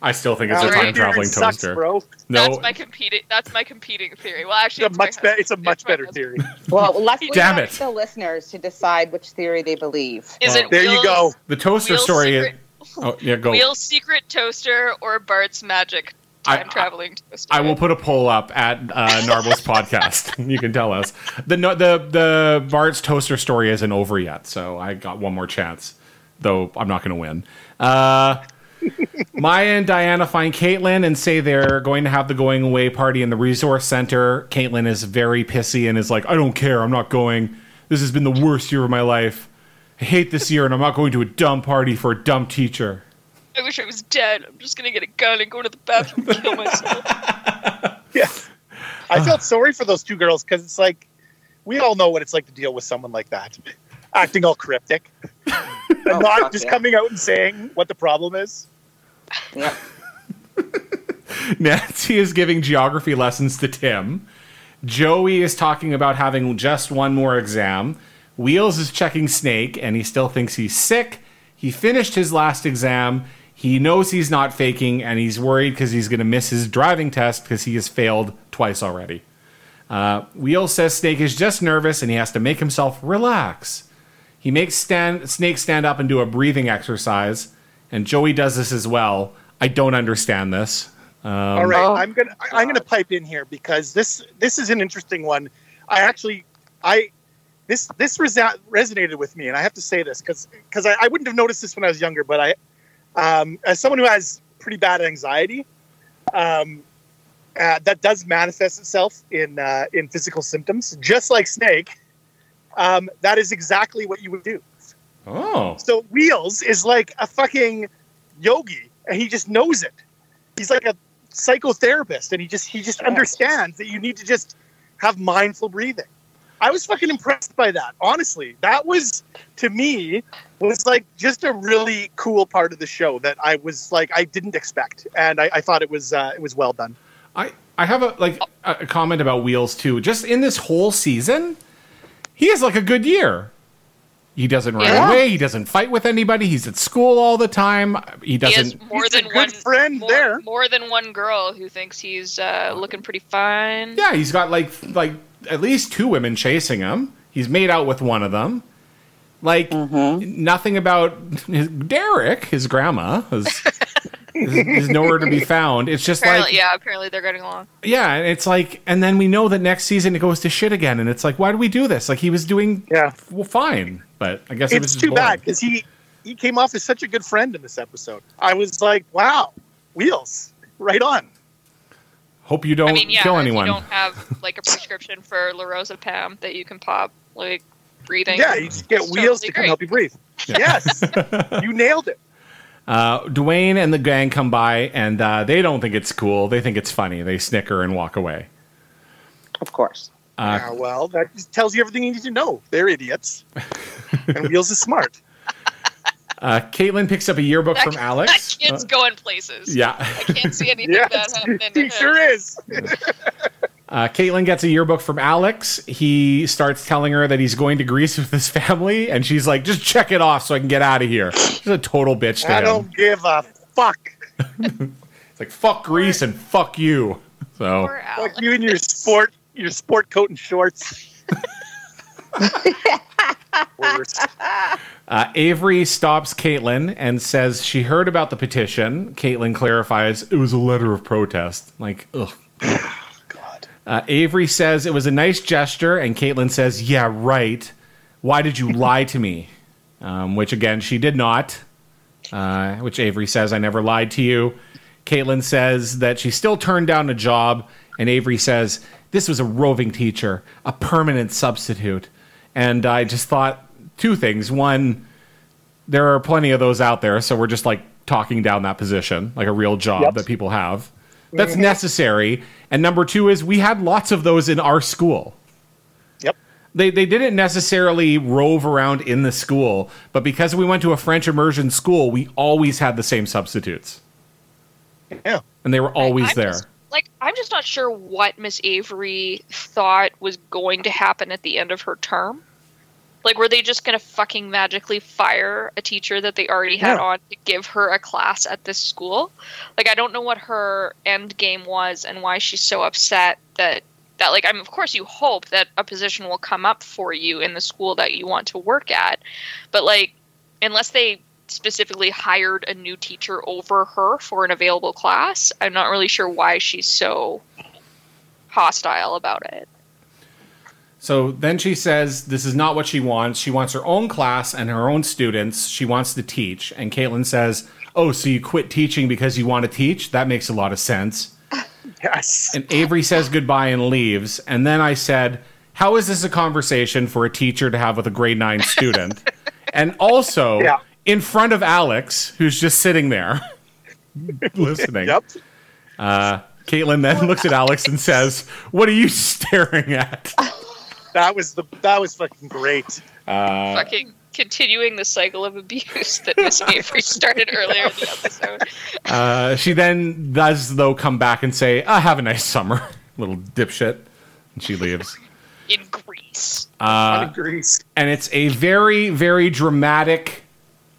I still think it's a Now, time your theory traveling sucks, toaster. bro. No, That's my competing. That's my competing theory. Well, actually, It's a much my better. It's a much my better husband. theory. Well, let's leave Damn it. the listeners to decide which theory they believe. Is Well, it There you go. the toaster Wheel's story. secret- oh yeah, go. Wheel's secret toaster or Bart's magic I- time traveling toaster? I will put a poll up at uh, Narbo's podcast. You can tell us the no, the the Bart's toaster story isn't over yet, so I got one more chance. Though I'm not going to win. Uh, Maya and Diana find Caitlin and say they're going to have the going away party in the resource center. Caitlin is very pissy and is like, "I don't care. I'm not going. This has been the worst year of my life. I hate this year, and I'm not going to a dumb party for a dumb teacher." I wish I was dead. I'm just gonna get a gun and go to the bathroom and kill myself. Yeah. I felt sorry for those two girls because it's like we all know what it's like to deal with someone like that, acting all cryptic and Oh, not just yeah. coming out and saying what the problem is. Yep. Nancy is giving geography lessons to Tim. Joey is talking about having just one more exam. Wheels is checking Snake, and he still thinks he's sick. He finished his last exam. He knows he's not faking, and he's worried because he's going to miss his driving test because he has failed twice already. Uh, Wheels says Snake is just nervous and he has to make himself relax. He makes stand, Snake stand up and do a breathing exercise, and Joey does this as well. I don't understand this. Um, All right, Oh, I'm gonna I- I'm gonna pipe in here because this this is an interesting one. I actually I this this resa- resonated with me, and I have to say this because because I, I wouldn't have noticed this when I was younger, but I um, as someone who has pretty bad anxiety, um, uh, that does manifest itself in uh, in physical symptoms, just like Snake. Um, that is exactly what you would do. Oh, So Wheels is like a fucking yogi, and he just knows it. He's like a psychotherapist, and he just he just understands that you need to just have mindful breathing. I was fucking impressed by that. Honestly, that was to me was like just a really cool part of the show that I was like I didn't expect, and I, I thought it was uh, it was well done. I I have a like a a comment about Wheels too. Just in this whole season, he has like a good year. He doesn't run Yeah. away. He doesn't fight with anybody. He's at school all the time. He He has doesn't. more He's a than good one friend more, there. More than one girl who thinks he's uh, looking pretty fine. Yeah, he's got like like at least two women chasing him. He's made out with one of them. Like nothing about his, Derek, his grandma, is, is, is nowhere to be found. It's just Apparently, like yeah, apparently they're getting along. yeah, and it's like, and then we know that next season it goes to shit again, and it's like, why do we do this? Like he was doing Yeah. well, fine, but I guess it was It's just too bad because he he came off as such a good friend in this episode. I was like, wow, Wheels, right on. Hope you don't I mean, yeah, kill if anyone. you don't have like a prescription for lorazepam that you can pop, like breathing. Yeah, you just get it's wheels totally to come great. help you breathe. Yes, you nailed it. Uh, Dwayne and the gang come by, and uh, they don't think it's cool. They think it's funny. They snicker and walk away. Of course. Uh, yeah, well, that just tells you everything you need to know. They're idiots, and Wheels is smart. uh, Caitlin picks up a yearbook That, from Alex. that kid's Uh, going places. yeah. I can't see anything bad happening to he sure is. Uh, Caitlin gets a yearbook from Alex. He starts telling her that he's going to Greece with his family, and she's like, "Just check it off so I can get out of here." She's a total bitch to I him. don't give a fuck. It's like fuck Greece and fuck you. So Poor Fuck you and your sport, your sport coat and shorts. Worst. uh, Avery stops Caitlin and says she heard about the petition. Caitlin clarifies it was a letter of protest. Like, ugh. God. Uh, Avery says it was a nice gesture, and Caitlin says, "Yeah, right. Why did you lie to me?" Um, which again, she did not. Uh, which Avery says, "I never lied to you." Caitlin says that she still turned down a job, and Avery says this was a roving teacher, a permanent substitute. And I just thought two things: one, there are plenty of those out there, so we're just like talking down that position, like a real job Yep. that people have. Mm-hmm. That's necessary. And number two is we had lots of those in our school. Yep. They, they didn't necessarily rove around in the school, but because we went to a French immersion school, we always had the same substitutes. Yeah. And they were always I'm there. just- like, I'm just not sure what Miss Avery thought was going to happen at the end of her term. Like, were they just going to fucking magically fire a teacher that they already had on to give her a class at this school? Like, I don't know what her end game was and why she's so upset that that like I'm of course you hope that a position will come up for you in the school that you want to work at, but like unless they specifically hired a new teacher over her for an available class, I'm not really sure why she's so hostile about it. So then she says this is not what she wants. She wants her own class and her own students. She wants to teach. And Caitlin says, Oh, so you quit teaching because you want to teach? That makes a lot of sense. Yes. And Avery says goodbye and leaves. And then I said, How is this a conversation for a teacher to have with a grade nine student? and also Yeah. In front of Alex, who's just sitting there listening. Yep. Uh, Caitlin then looks at Alex and says, What are you staring at? That was the that was fucking great. Uh, Fucking continuing the cycle of abuse that Miss Avery started earlier in the episode. Uh, she then does, though, come back and say, uh, "Have a nice summer, little dipshit." And she leaves. in Greece. Uh, Greece. and it's a very, very dramatic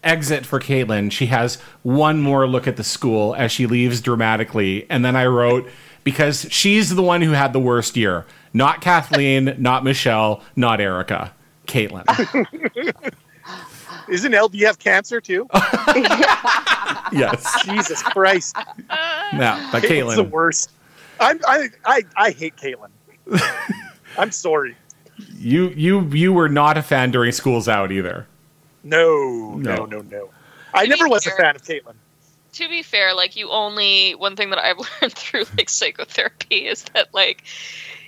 exit for Caitlin. She has one more look at the school as she leaves dramatically. And then I wrote, because she's the one who had the worst year. Not Kathleen, not Michelle, not Erica. Caitlin. Isn't LD have cancer too? yes. Jesus Christ. Yeah, but Caitlin's the worst. I'm, I, I, I hate Caitlin. I'm sorry. You you you were not a fan during school's out either. No, No. no, no, no. I never be was a fan of Caitlin. to be fair, like you only one thing that I've learned through like psychotherapy is that like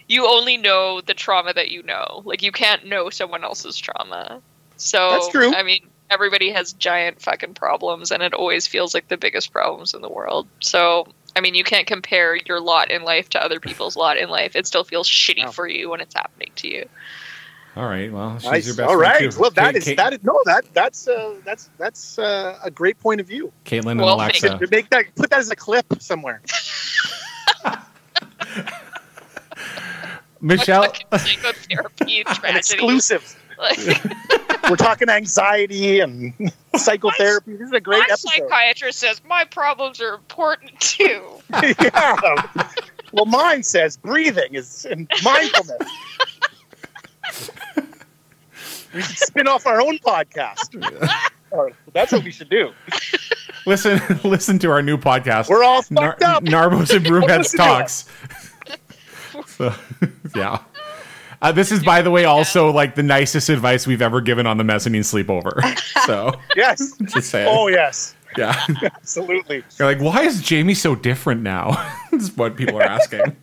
you only know the trauma that you know. Like you can't know someone else's trauma. So That's true. I mean, everybody has giant fucking problems and it always feels like the biggest problems in the world. So I mean, you can't compare your lot in life to other people's lot in life. It still feels shitty No. for you when it's happening to you. All right. Well, she's Nice. your best All friend, right. too. Well, that Kate- is Kate- that is no that that's uh, that's that's uh, a great point of view. Caitlin and Well, thank Alexa. Make that put that as a clip somewhere. Michelle. Fucking psychotherapy An exclusive. We're talking anxiety and psychotherapy. This is a great my episode. psychiatrist says my problems are important too. yeah. Well, mine says breathing is and mindfulness. We should spin off our own podcast. Or that's what we should do. listen listen to our new podcast. We're all Nar- up. Narbos and Broomheads talks. So, yeah. Uh, this is, by the way, also like the nicest advice we've ever given on the mezzanine sleepover. So, Yes. just saying. Oh yes. Yeah. Absolutely. You're like, why is Jamie so different now? is what people are asking.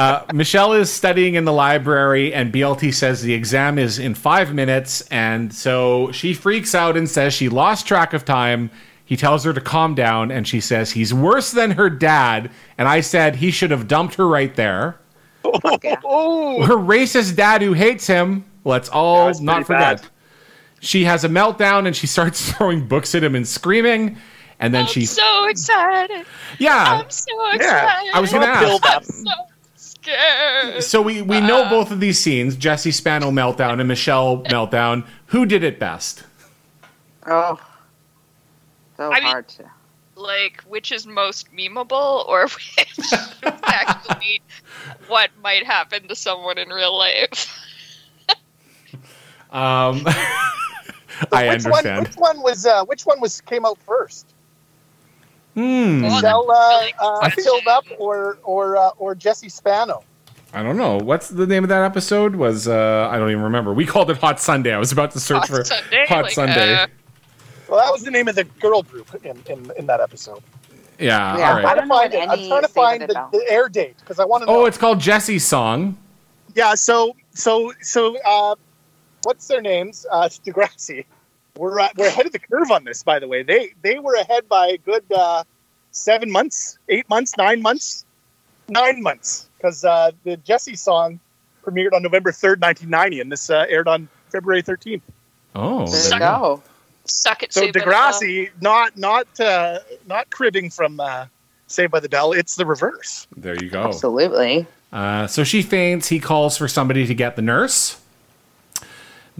Uh, Michelle is studying in the library, and BLT says the exam is in five minutes. And so she freaks out and says she lost track of time. He tells her to calm down, and she says he's worse than her dad. And I said he should have dumped her right there. Oh. Her racist dad who hates him. Let's all not forget. bad. She has a meltdown and she starts throwing books at him and screaming. And then I'm she, so excited. yeah. I'm so excited. I was gonna Wanna ask. I'm so scared. So we we know both of these scenes: Jessie Spano meltdown and Michelle meltdown. Who did it best? Oh, so I mean- hard to. Like, which is most memeable, or which is actually what might happen to someone in real life? Um, I which understand. One, which one was uh, which one was came out first? Hmm. Well, uh, really uh, filled up or or uh, or Jessie Spano? I don't know. What's the name of that episode? Was uh, I don't even remember. We called it Hot Sundae. I was about to search Hot for Sunday, Hot like, Sunday. uh, Well, that was the name of the girl group in, in, in that episode. yeah. Yeah, All I'm trying to find it. I'm trying to find the, the air date because I want to know. Oh, it's called Jessie's song. yeah. So so so uh, what's their names? Uh, Degrassi. We're uh, we're ahead of the curve on this, by the way. They they were ahead by a good uh, seven months, eight months, nine months, nine months, because uh, the Jessie song premiered on November third, nineteen ninety, and this uh, aired on February thirteenth. Oh, There there you go. suck it. So Saved by. Degrassi, not not uh, not cribbing from uh, Saved by the Bell. It's the reverse. There you go. Absolutely. Uh, so she faints. He calls for somebody to get the nurse.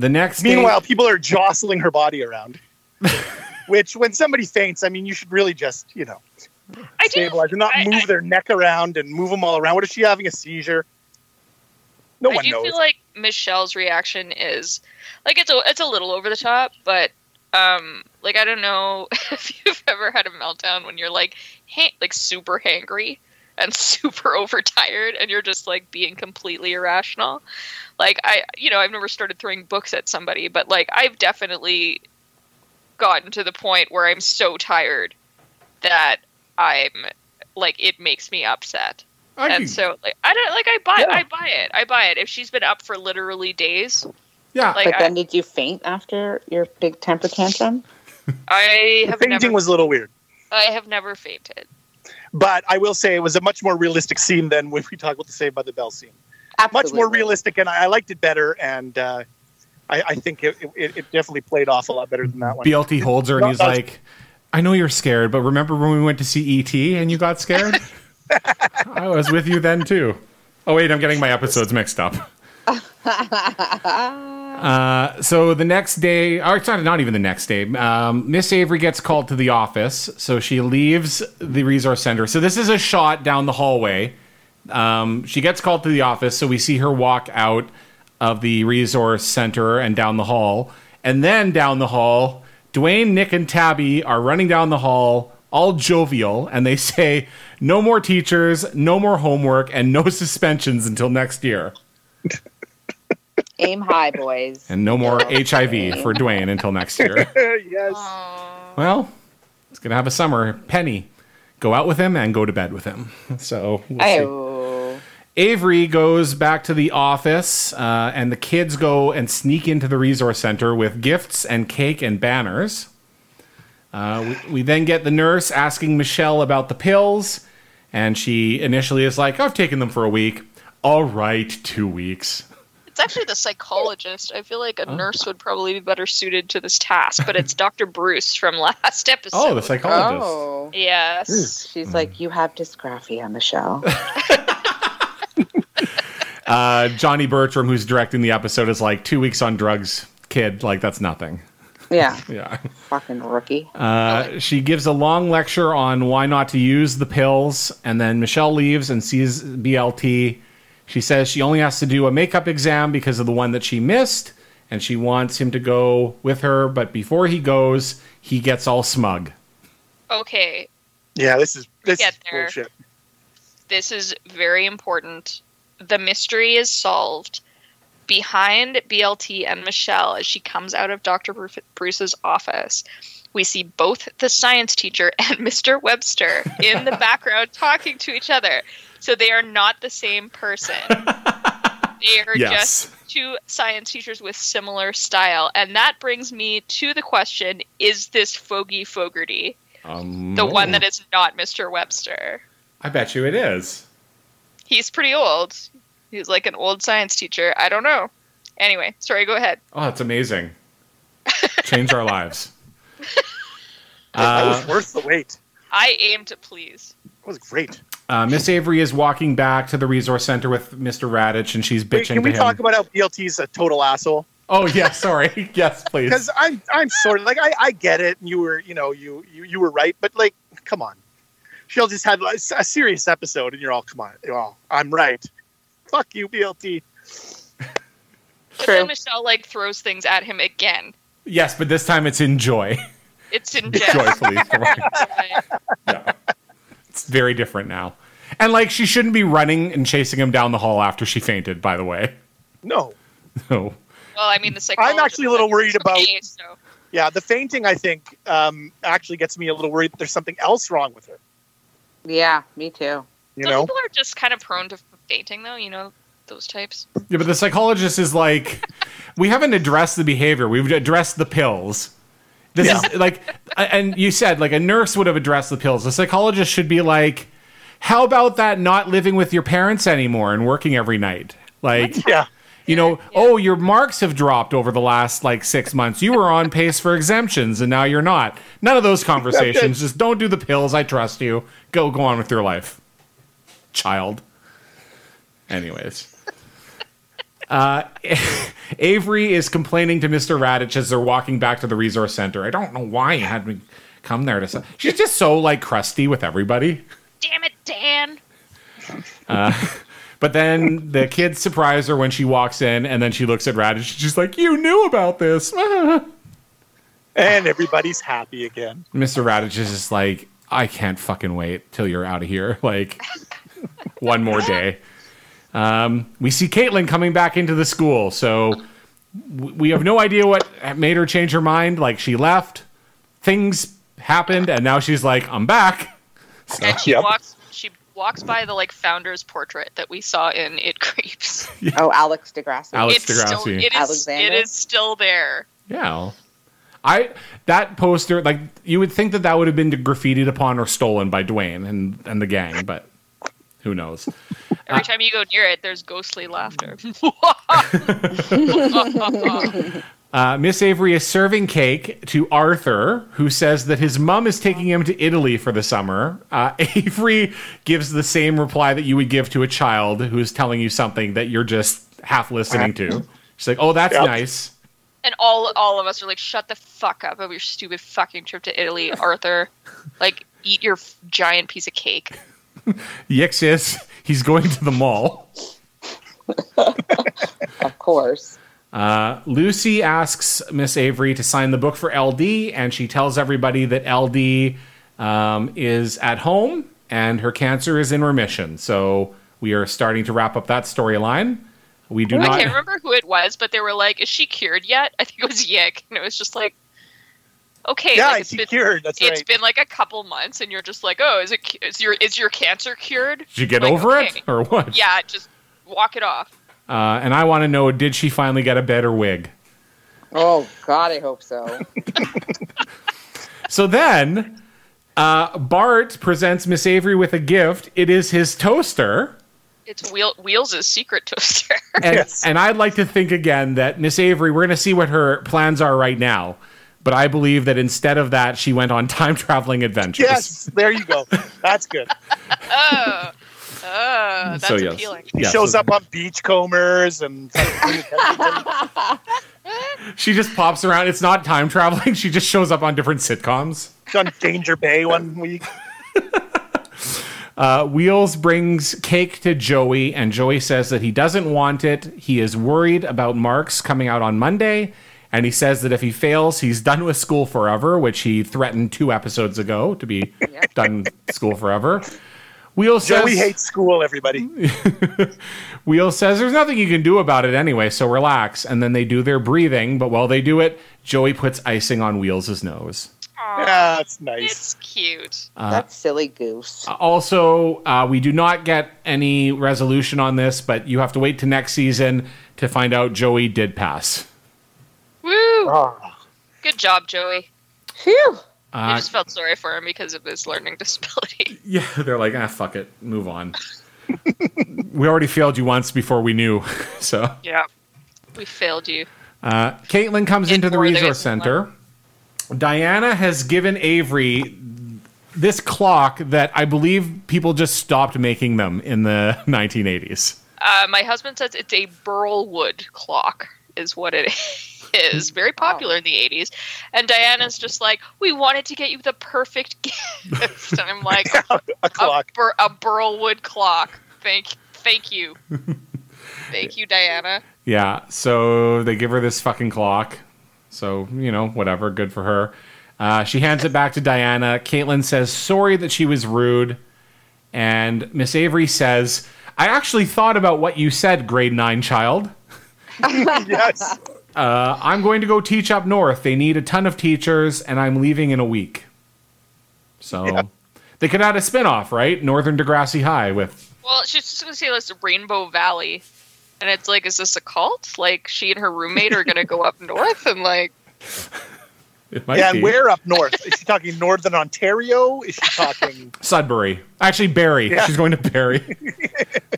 The next day- Meanwhile, people are jostling her body around. Which, when somebody faints, I mean, you should really just, you know, I stabilize and not I- move I- their neck around and move them all around. What if she having a seizure? No one knows. I one do knows. feel like Michelle's reaction is like it's a it's a little over the top, but um like I don't know if you've ever had a meltdown when you're like ha- like super hangry and super overtired and you're just like being completely irrational. Like I you know, I've never started throwing books at somebody, but like I've definitely gotten to the point where I'm so tired that I'm like it makes me upset I and can- so like I don't like I buy Yeah. I buy it. I buy it. If she's been up for literally days, yeah, like But I, then did you faint after your big temper tantrum? I have fainting never was a little weird. I have never fainted. But I will say it was a much more realistic scene than when we talk about the Saved by the Bell scene. Much more realistic, and I, I liked it better. And uh, I, I think it, it, it definitely played off a lot better than that one. BLT holds her and he's like, "I know you're scared, but remember when we went to see ET and you got scared? I was with you then too." Oh wait, I'm getting my episodes mixed up. Uh, so the next day, or it's not, not even the next day, um, Miss Avery gets called to the office. So she leaves the resource center. So this is a shot down the hallway. Um, she gets called to the office. So we see her walk out of the resource center and down the hall. And then down the hall, Dwayne, Nick, and Tabby are running down the hall, all jovial, and they say, No more teachers, no more homework, and no suspensions until next year. Aim high, boys. And no more HIV for Dwayne until next year. yes. Well, it's gonna have a summer. Penny, go out with him and go to bed with him. So we'll see. Avery goes back to the office, uh, and the kids go and sneak into the resource center with gifts and cake and banners. Uh, we, we then get the nurse asking Michelle about the pills, and she initially is like, "I've taken them for a week." All right, two weeks. It's actually the psychologist. I feel like a nurse would probably be better suited to this task, but it's Dr. Bruce from last episode. Oh, the psychologist. Oh. Yes. She's like, you have dysgraphia, Michelle. Uh, Johnny Bertram, who's directing the episode, is like two weeks on drugs, kid. Like that's nothing. yeah, Yeah. fucking rookie. Uh, she gives a long lecture on why not to use the pills, and then Michelle leaves and sees BLT. She says she only has to do a makeup exam because of the one that she missed, and she wants him to go with her. But before he goes, he gets all smug. Okay, Yeah, this is this Get is there. bullshit. this is very important. The mystery is solved. Behind BLT and Michelle, as she comes out of Dr. Bruce's office, we see both the science teacher and Mr. Webster in the background talking to each other. So they are not the same person. They are Yes. just two science teachers with similar style. And that brings me to the question is this Fogey Fogarty Um, the one that is not Mr. Webster? I bet you it is. He's pretty old. He's like an old science teacher. I don't know. Anyway, sorry, go ahead. Oh, that's amazing. Change our lives. that Uh, was worth the wait. I aim to please. That was great. uh, Miss Avery is walking back to the resource center with Mr. Raditch, and she's Wait, bitching can we to him. talk about how BLT's a total asshole? oh, yeah, sorry. yes, please. Because I'm I'm sort of like I, I get it, and you were you know you, you you were right, but like come on, she'll just have a, a serious episode, and you're all come on, oh I'm right. Fuck you, BLT. But True. then Michelle like throws things at him again. Yes, but this time it's in joy. It's in jest. Joyfully. yeah. It's very different now. And like she shouldn't be running and chasing him down the hall after she fainted, by the way. No, No. well, I mean, the psychologist. I'm actually a little worried it's about- okay, so. yeah, the fainting I think um, actually gets me a little worried. that There's something else wrong with her. Yeah, me too. You Some know, people are just kind of prone to fainting, though. You know those types. Yeah, but the psychologist is like, we haven't addressed the behavior. We've addressed the pills. This Yeah. is like, and you said like a nurse would have addressed the pills. The psychologist should be like, how about that not living with your parents anymore and working every night? Like, yeah. you know, oh, your marks have dropped over the last like six months. You were on pace for exemptions and now you're not. None of those conversations. Just don't do the pills. I trust you. Go, go on with your life, child. Anyways. Uh, Avery is complaining to Mr. Raditch as they're walking back to the resource center. I don't know why he had me come there to. Say. She's just so like crusty with everybody. Damn it, Dan! But then the kids surprise her when she walks in, and then she looks at Raditch. She's like, "You knew about this." And everybody's happy again. Mr. Raditch is just like, "I can't fucking wait till you're out of here." Like, one more day. Um, we see Caitlin coming back into the school, so we have no idea what made her change her mind. Like, she left, things happened, and now she's like, "I'm back." And she Yep. walks. She walks by the like founder's portrait that we saw in It Creeps. Oh, Alex DeGrasse. Alex it's still. It is. Alexander? It is still there. Yeah. I that poster like you would think that that would have been graffitied upon or stolen by Dwayne and and the gang, but who knows? Every time you go near it, there's ghostly laughter. Uh, Miss Avery is serving cake to Arthur, who says that his mom is taking him to Italy for the summer. Uh, Avery gives the same reply that you would give to a child who is telling you something that you're just half listening to. She's like, "Oh, that's Yep. nice." And all all of us are like, shut the fuck up over your stupid fucking trip to Italy, Arthur. Like, eat your f- giant piece of cake. Yixis, he's going to the mall. Of course. Uh, Lucy asks Miss Avery to sign the book for LD, and she tells everybody that LD um, is at home and her cancer is in remission. So we are starting to wrap up that storyline. We do I not. can't remember who it was, but they were like, "Is she cured yet?" I think it was Yick, and it was just like, "Okay, Yeah, like, it's been, cured. That's it's right. been like a couple months, and you're just like, oh, is it cu- is your is your cancer cured? Did you get Like, over okay. it or what? Yeah, just walk it off. Uh, and I want to know: Did she finally get a better wig? Oh God, I hope so. So then, uh, Bart presents Miss Avery with a gift. It is his toaster. It's Wheel, Wheels' secret toaster. And, Yes. and I'd like to think again that Miss Avery, we're going to see what her plans are right now. But I believe that instead of that, she went on time traveling adventures. Yes, there you go. That's good. oh, oh, that's So, yes. appealing. He Yeah, shows so- up on beachcombers and She just pops around. It's not time traveling. She just shows up on different sitcoms. on Danger Bay one week. Uh, Wheels brings cake to Joey, and Joey says that he doesn't want it. He is worried about Marks coming out on Monday, and he says that if he fails, he's done with school forever, which he threatened two episodes ago to be done school forever. Wheels says, Joey hates school, everybody. Wheels says there's nothing you can do about it anyway, so relax. And then they do their breathing, but while they do it, Joey puts icing on Wheels' nose. Aw, Yeah, that's nice. it's cute. That's silly goose. Also, uh, we do not get any resolution on this, but you have to wait to next season to find out Joey did pass. Woo! Ah. Good job, Joey. Phew. I Uh, just felt sorry for him because of his learning disability. yeah, they're like, ah, fuck it, move on. we already failed you once before we knew, so. yeah, we failed you. Uh, Caitlin comes In into the resource it's center. Diana has given Avery this clock that I believe people just stopped making them in the 1980s. Uh, my husband says it's a Burlwood clock, is what it is. Is very popular in the 80s. And Diana's just like, we wanted to get you the perfect gift. and I'm like, a a, clock. Bur- a Burlwood clock. Thank, thank you. thank you, Diana. Yeah, so they give her this fucking clock. So, you know, whatever, good for her. Uh, she hands it back to Diana. Caitlin says, sorry that she was rude. And Miss Avery says, I actually thought about what you said, grade nine child. yes. Uh, I'm going to go teach up north. They need a ton of teachers, and I'm leaving in a week. So Yeah. they could add a spinoff, right? Northern Degrassi High with. Well, she's just going to say this Rainbow Valley. And it's like, is this a cult? Like, she and her roommate are going to go up north and, like, It might Yeah, be. and where up north? Is she talking Northern Ontario? Is she talking? Sudbury. Actually, Barrie. Yeah. She's going to Barrie.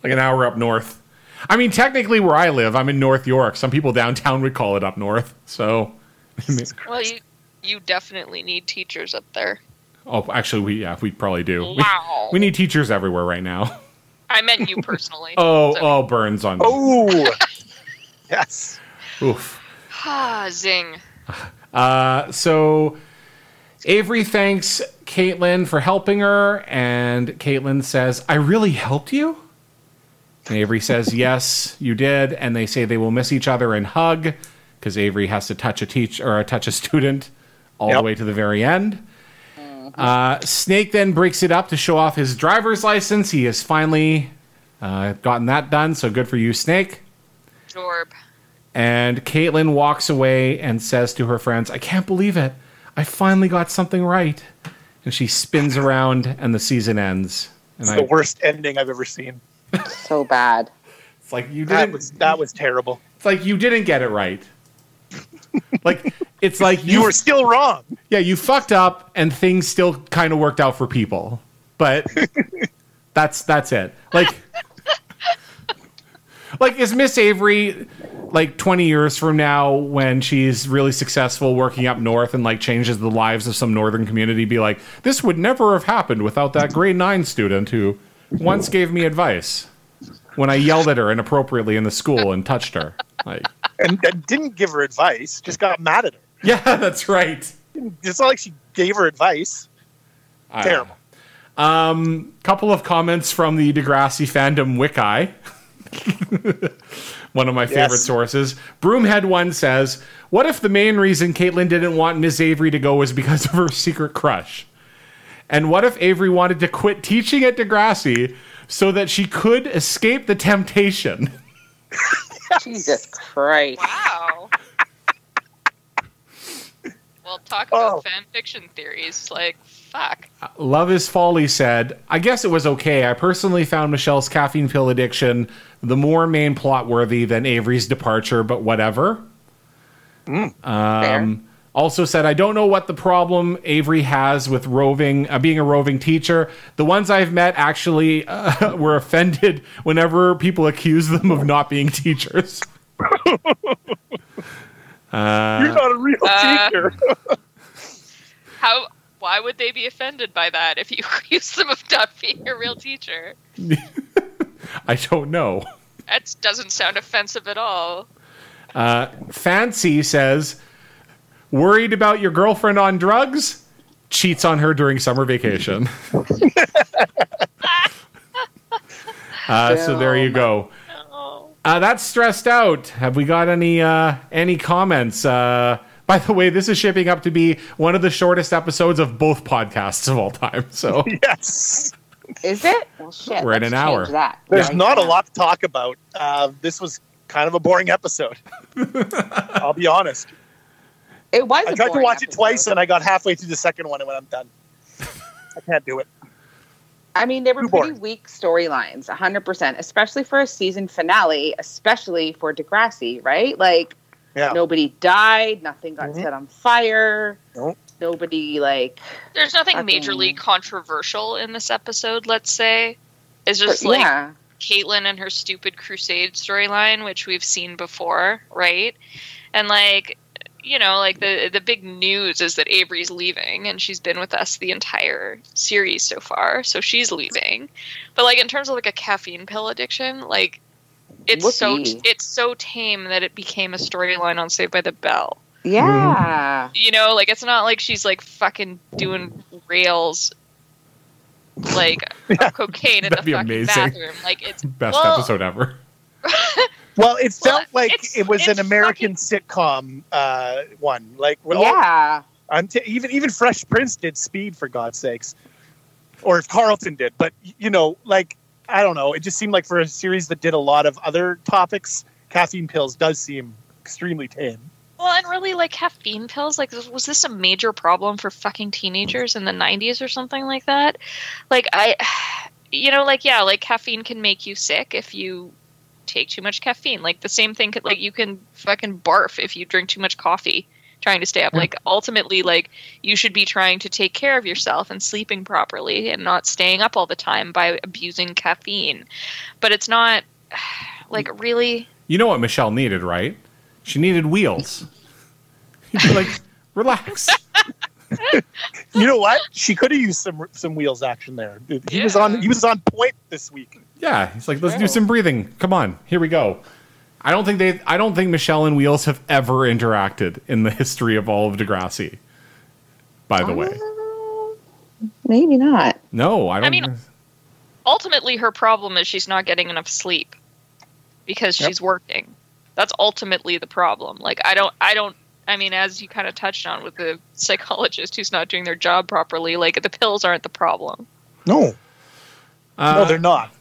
like an hour up north. I mean, technically, where I live, I'm in North York. Some people downtown would call it up north. So, well, you, you definitely need teachers up there. oh, actually, we yeah, we probably do. We, Wow. we need teachers everywhere right now. I meant you personally. Oh, So- oh, burns on me. Oh, yes. Oof. Ah, zing. Uh, so Avery thanks Caitlin for helping her, and Caitlin says, I really helped you? And Avery says, Yes, you did. And they say they will miss each other and hug because Avery has to touch a teach or touch a student all the way to the very end. Uh, Snake then breaks it up to show off his driver's license. He has finally uh, gotten that done, so good for you, Snake. Jorb. And Caitlin walks away and says to her friends, I can't believe it. I finally got something right. And she spins around and the season ends. And It's I, the worst ending I've ever seen. So bad. it's like you didn't was that was terrible. it's like you didn't get it right. like it's like you, You were still wrong. yeah, you fucked up and things still kind of worked out for people. But that's that's it. Like like is Miss Avery like 20 years from now when she's really successful working up north and like changes the lives of some northern community be like this would never have happened without that grade 9 student who once gave me advice when i yelled at her inappropriately in the school and touched her like and, and didn't give her advice, just got mad at her. yeah that's right It's not like she gave her advice. I- Terrible. Um, couple of comments from the Degrassi fandom Wiki. One of my favorite Yes. sources. Broomhead One says, "What if the main reason Caitlin didn't want Miss Avery to go was because of her secret crush? And what if Avery wanted to quit teaching at Degrassi so that she could escape the temptation?" Jesus Christ. Wow. well, talk Oh. about fan fiction theories. Like, fuck. Love is Folly said, I guess it was okay. I personally found Michelle's caffeine pill addiction the more main plot worthy than Avery's departure, but whatever. Fair. Um, also said, I don't know what the problem Avery has with roving, uh, being a roving teacher. The ones I've met actually uh, were offended whenever people accuse them of not being teachers. You're not a real uh, teacher. How? Why would they be offended by that if you accuse them of not being a real teacher? I don't know. That doesn't sound offensive at all. Uh, Fancy says, worried about your girlfriend on drugs? Cheats on her during summer vacation. uh, so there you go. Uh, that's stressed out. Have we got any uh, any comments? Uh, by the way, this is shaping up to be one of the shortest episodes of both podcasts of all time. So yes. Is it? Well, shit. We're at an hour. That. There's right not a lot to talk about. Uh, this was kind of a boring episode. I'll be honest. It was. I a tried to boring watch it twice and I got halfway through the second one and when I'm done. I can't do it. I mean, they were Too pretty boring. weak storylines, 100%, especially for a season finale, especially for Degrassi, right? Like, Yeah. nobody died, nothing got Mhm. set on fire, Nope. nobody, like, There's nothing Fucking- majorly controversial in this episode. Let's say it's just like yeah. Caitlin and her stupid crusade storyline, which we've seen before, right? And like, you know, like the the big news is that Avery's leaving, and she's been with us the entire series so far, so she's leaving. But like in terms of like a caffeine pill addiction, like it's so Whoopee. it's so tame that it became a storyline on Saved by the Bell. Yeah. Mm-hmm. You know, like it's not like she's like fucking doing rails. Like of cocaine in the That'd be fucking amazing. bathroom, like it's best well, episode ever. Well, it Well, felt like it was an American sitcom uh, one. Like, well, yeah. I'm t- even even Fresh Prince did Speed for God's sakes, or if Carlton did. But you know, like I don't know. It just seemed like for a series that did a lot of other topics, caffeine pills does seem extremely tame. Well, and really, like caffeine pills, like was this a major problem for fucking teenagers in the '90s or something like that? Like I, you know, like yeah, like caffeine can make you sick if you take too much caffeine. Like the same thing, like you can fucking barf if you drink too much coffee trying to stay up. Like ultimately, like you should be trying to take care of yourself and sleeping properly and not staying up all the time by abusing caffeine. But it's not like really. You know what Michelle needed, right? She needed wheels. Like, relax. You know what? She could have used some some wheels action there. He was on he was on point this week. Yeah, he's like, let's do some breathing. Come on, here we go. I don't think they. I don't think Michelle and Wheels have ever interacted in the history of all of Degrassi. By the way, Uh, maybe not. no, I don't. I mean- ultimately her problem is she's not getting enough sleep because Yep. she's working that's ultimately the problem like i don't i don't i mean as you kind of touched on with the psychologist who's not doing their job properly like the pills aren't the problem No, uh, no, they're not.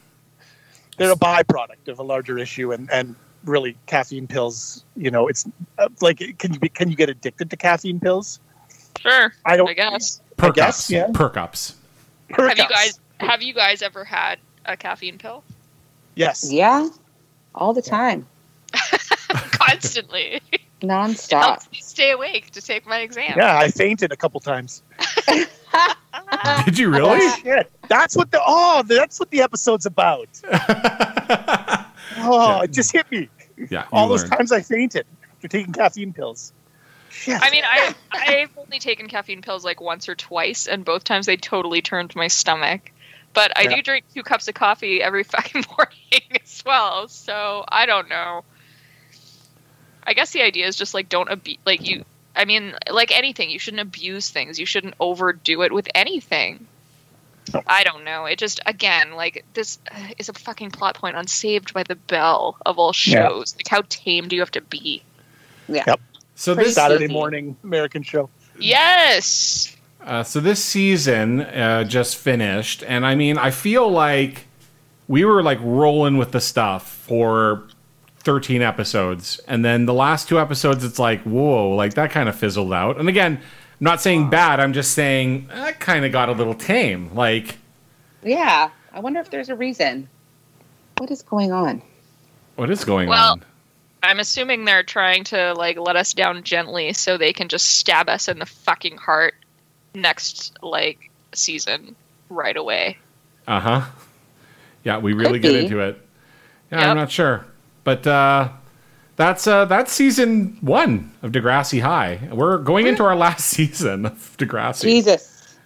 They're a byproduct of a larger issue, and and really caffeine pills. You know, it's uh, like can you be, can you get addicted to caffeine pills? sure I don't. i guess I perk guess, ups. yeah. Perk ups. have you guys have you guys ever had a caffeine pill Yes. Yeah. All the time. constantly it Nonstop. helps stay awake to take my exam Yeah, I fainted a couple times. Did you really? Shit, that's what the oh, that's what the episode's about. Oh, it just hit me. Yeah, you All those learned. times I fainted after taking caffeine pills. Shit. I mean, I I've only taken caffeine pills like once or twice, and both times they totally turned my stomach. But I Yeah. do drink two cups of coffee every fucking morning as well. So I don't know. I guess the idea is just like don't abuse like you. I mean, like anything, you shouldn't abuse things. You shouldn't overdo it with anything. No. I don't know. It just again like this uh, is a fucking plot point on Saved by the Bell of all Yeah. shows. Like how tame do you have to be? Yeah. Yep. So Pretty this Saturday easy. morning American show. Yes. Uh, so this season uh, just finished, and I mean, I feel like we were like rolling with the stuff for 13 episodes, and then the last two episodes, it's like, whoa, like that kind of fizzled out. And again, I'm not saying bad. I'm just saying that kind of got a little tame. Like, Yeah. I wonder if there's a reason. What is going on? what is going Well, on? I'm assuming they're trying to like let us down gently so they can just stab us in the fucking heart next like season right away. Uh huh. Yeah, we really Could get be. into it. Yeah, Yep. I'm not sure, but uh, that's uh, that's season one of Degrassi High. We're going into our last season of Degrassi. Jesus.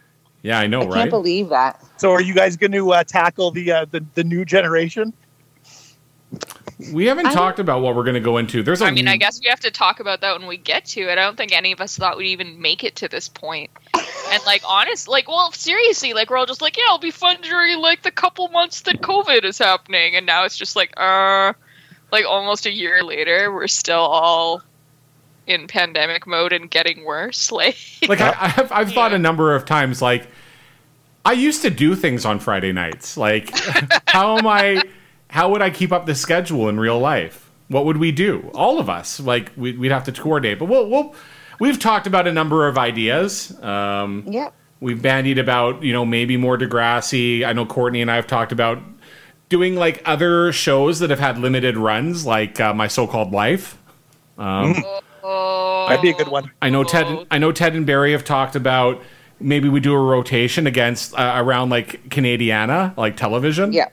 Yeah, I know, right. I can't believe that. So are you guys going to uh, tackle the, uh, the the new generation? we haven't I- talked about what we're going to go into. There's a I mean, I guess we have to talk about that when we get to it. I don't think any of us thought we'd even make it to this point. And like, honest, like, well, seriously, like, we're all just like, yeah, it'll be fun during like the couple months that COVID is happening, and now it's just like, uh, like almost a year later, we're still all in pandemic mode and getting worse. Like, like I, I have, I've thought a number of times like I used to do things on Friday nights. Like how am I how would I keep up the schedule in real life? What would we do? All of us like we'd, we'd have to coordinate. But we'll, we'll we've talked about a number of ideas. Um, Yep. we've bandied about you know maybe more Degrassi. I know Courtney and I have talked about doing like other shows that have had limited runs, like uh, My So-Called Life. Um, oh, That'd be a good one. I know Ted. I know Ted and Barry have talked about maybe we do a rotation against uh, around like Canadiana, like television. Yeah.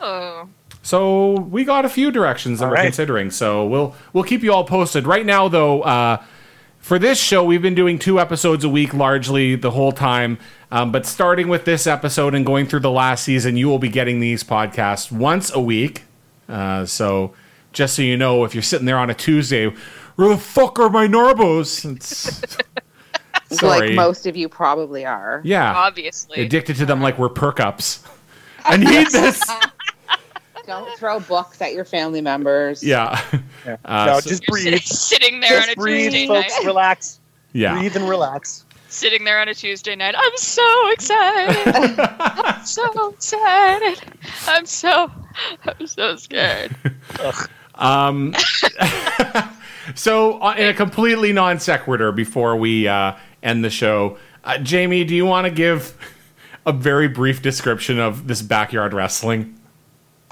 Oh. So we got a few directions that All we're right. considering. So we'll we'll keep you all posted. Right now, though, uh, for this show, we've been doing two episodes a week largely the whole time. Um, but starting with this episode and going through the last season, you will be getting these podcasts once a week. Uh, so just so you know, if you're sitting there on a Tuesday, where the fuck are my Narbos? It's, sorry. Like most of you probably are. yeah, Obviously. addicted to them like we're perk ups. I need this. Don't throw books at your family members. Yeah. Yeah. Uh, no, so- just breathe. sitting, sitting there on Just a breathe, Tuesday folks. night. Relax. yeah. Breathe and relax. Sitting there on a Tuesday night. I'm so excited. I'm so excited. I'm so I'm so scared. Um, so, uh, in a completely non sequitur, before we uh, end the show, uh, Jamie, do you want to give a very brief description of this backyard wrestling?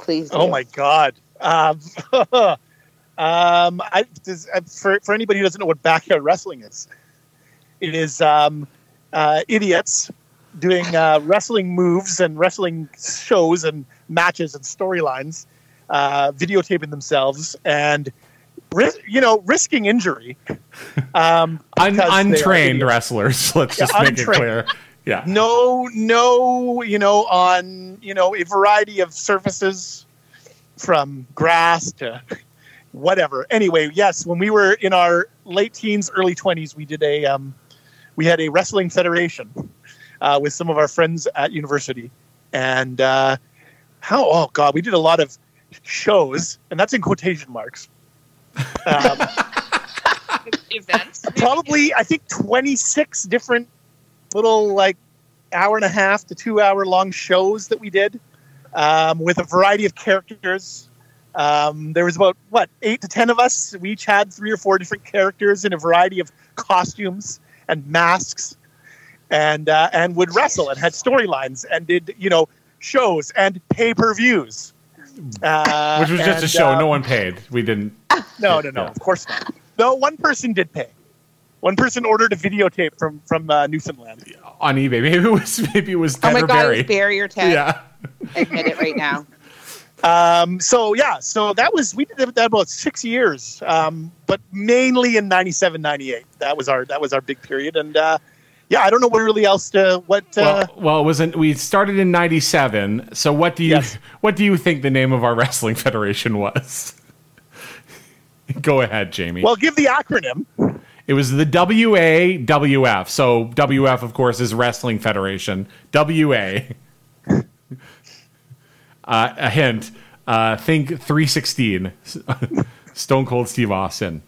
Please. Do. Oh my god. Um, um, I, does, uh, for for anybody who doesn't know what backyard wrestling is, it is um, uh, idiots doing uh, wrestling moves and wrestling shows and matches and storylines, uh, videotaping themselves and you know risking injury. Um, Un- because they are untrained wrestlers. Let's Yeah, just make untrained. it clear. Yeah. no no you know on you know a variety of surfaces from grass to whatever anyway yes when we were in our late teens early 20s we did a um, we had a wrestling federation uh, with some of our friends at university and uh, how oh god we did a lot of shows and that's in quotation marks um, Events. probably I think 26 different little like hour and a half to two hour long shows that we did um, with a variety of characters. Um, there was about what eight to ten of us. We each had three or four different characters in a variety of costumes and masks, and uh, and would wrestle and had storylines and did you know shows and pay per views. Uh, Which was just a show. um, no one paid. We didn't. no, no, no. Yeah. Of course not. No, one person did pay. One person ordered a videotape from from uh, Newfoundland. On eBay. Maybe it was maybe it was Oh Ted my or God, Barry. it's Barry or Ted. Yeah. Admit it right now. Um, so yeah, so that was we did that about six years, um, but mainly in 97, 98. That was our that was our big period, and uh, yeah, I don't know what really else to what. Uh, Well, well, it wasn't. We started in '97. So, what do you Yes. what do you think the name of our wrestling federation was? Go ahead, Jamie. well, give the acronym. It was the WAWF. So, WF, of course, is Wrestling Federation. WA. Uh, a hint. Uh, think 316. Stone Cold Steve Austin.